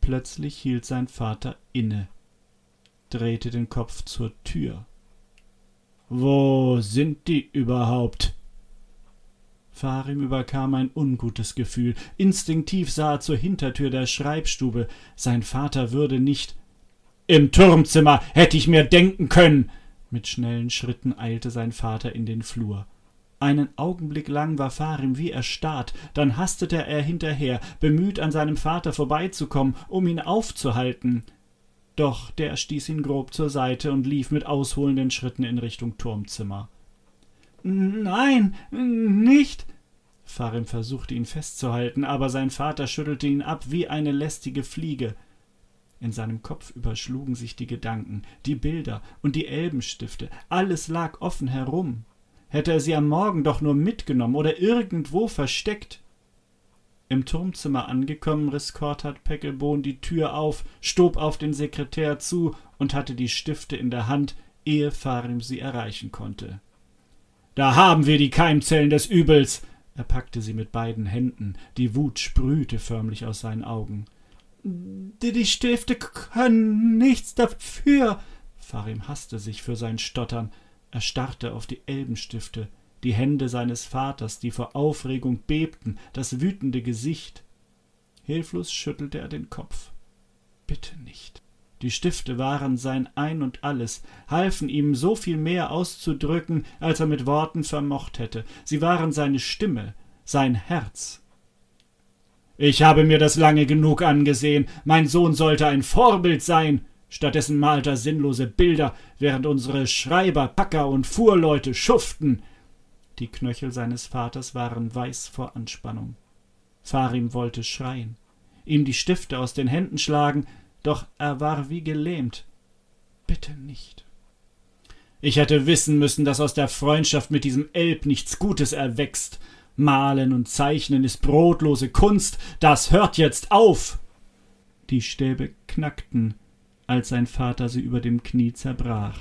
Plötzlich hielt sein Vater inne, drehte den Kopf zur Tür. Wo sind die überhaupt? Farim überkam ein ungutes Gefühl. Instinktiv sah er zur Hintertür der Schreibstube. Sein Vater würde nicht. Im Turmzimmer hätte ich mir denken können. Mit schnellen Schritten eilte sein Vater in den Flur. Einen Augenblick lang war Farim wie erstarrt, dann hastete er hinterher, bemüht an seinem Vater vorbeizukommen, um ihn aufzuhalten. Doch der stieß ihn grob zur Seite und lief mit ausholenden Schritten in Richtung Turmzimmer. Nein, nicht. Farim versuchte ihn festzuhalten, aber sein Vater schüttelte ihn ab wie eine lästige Fliege. In seinem Kopf überschlugen sich die Gedanken, die Bilder und die Elbenstifte, alles lag offen herum. Hätte er sie am Morgen doch nur mitgenommen oder irgendwo versteckt. Im Turmzimmer angekommen, riss Korthard Peckelbohn die Tür auf, stob auf den Sekretär zu und hatte die Stifte in der Hand, ehe Farim sie erreichen konnte. Da haben wir die Keimzellen des Übels. Er packte sie mit beiden Händen, die Wut sprühte förmlich aus seinen Augen. Die Stifte können nichts dafür. Farim hasste sich für sein Stottern. Er starrte auf die Elbenstifte, die Hände seines Vaters, die vor Aufregung bebten, das wütende Gesicht. Hilflos schüttelte er den Kopf. Bitte nicht. Die Stifte waren sein Ein und alles, halfen ihm so viel mehr auszudrücken, als er mit Worten vermocht hätte. Sie waren seine Stimme, sein Herz. Ich habe mir das lange genug angesehen. Mein Sohn sollte ein Vorbild sein. Stattdessen malt er sinnlose Bilder, während unsere Schreiber, Packer und Fuhrleute schuften. Die Knöchel seines Vaters waren weiß vor Anspannung. Farim wollte schreien, ihm die Stifte aus den Händen schlagen, doch er war wie gelähmt. Bitte nicht. Ich hätte wissen müssen, dass aus der Freundschaft mit diesem Elb nichts Gutes erwächst. Malen und Zeichnen ist brotlose Kunst, das hört jetzt auf. Die Stäbe knackten, als sein Vater sie über dem Knie zerbrach.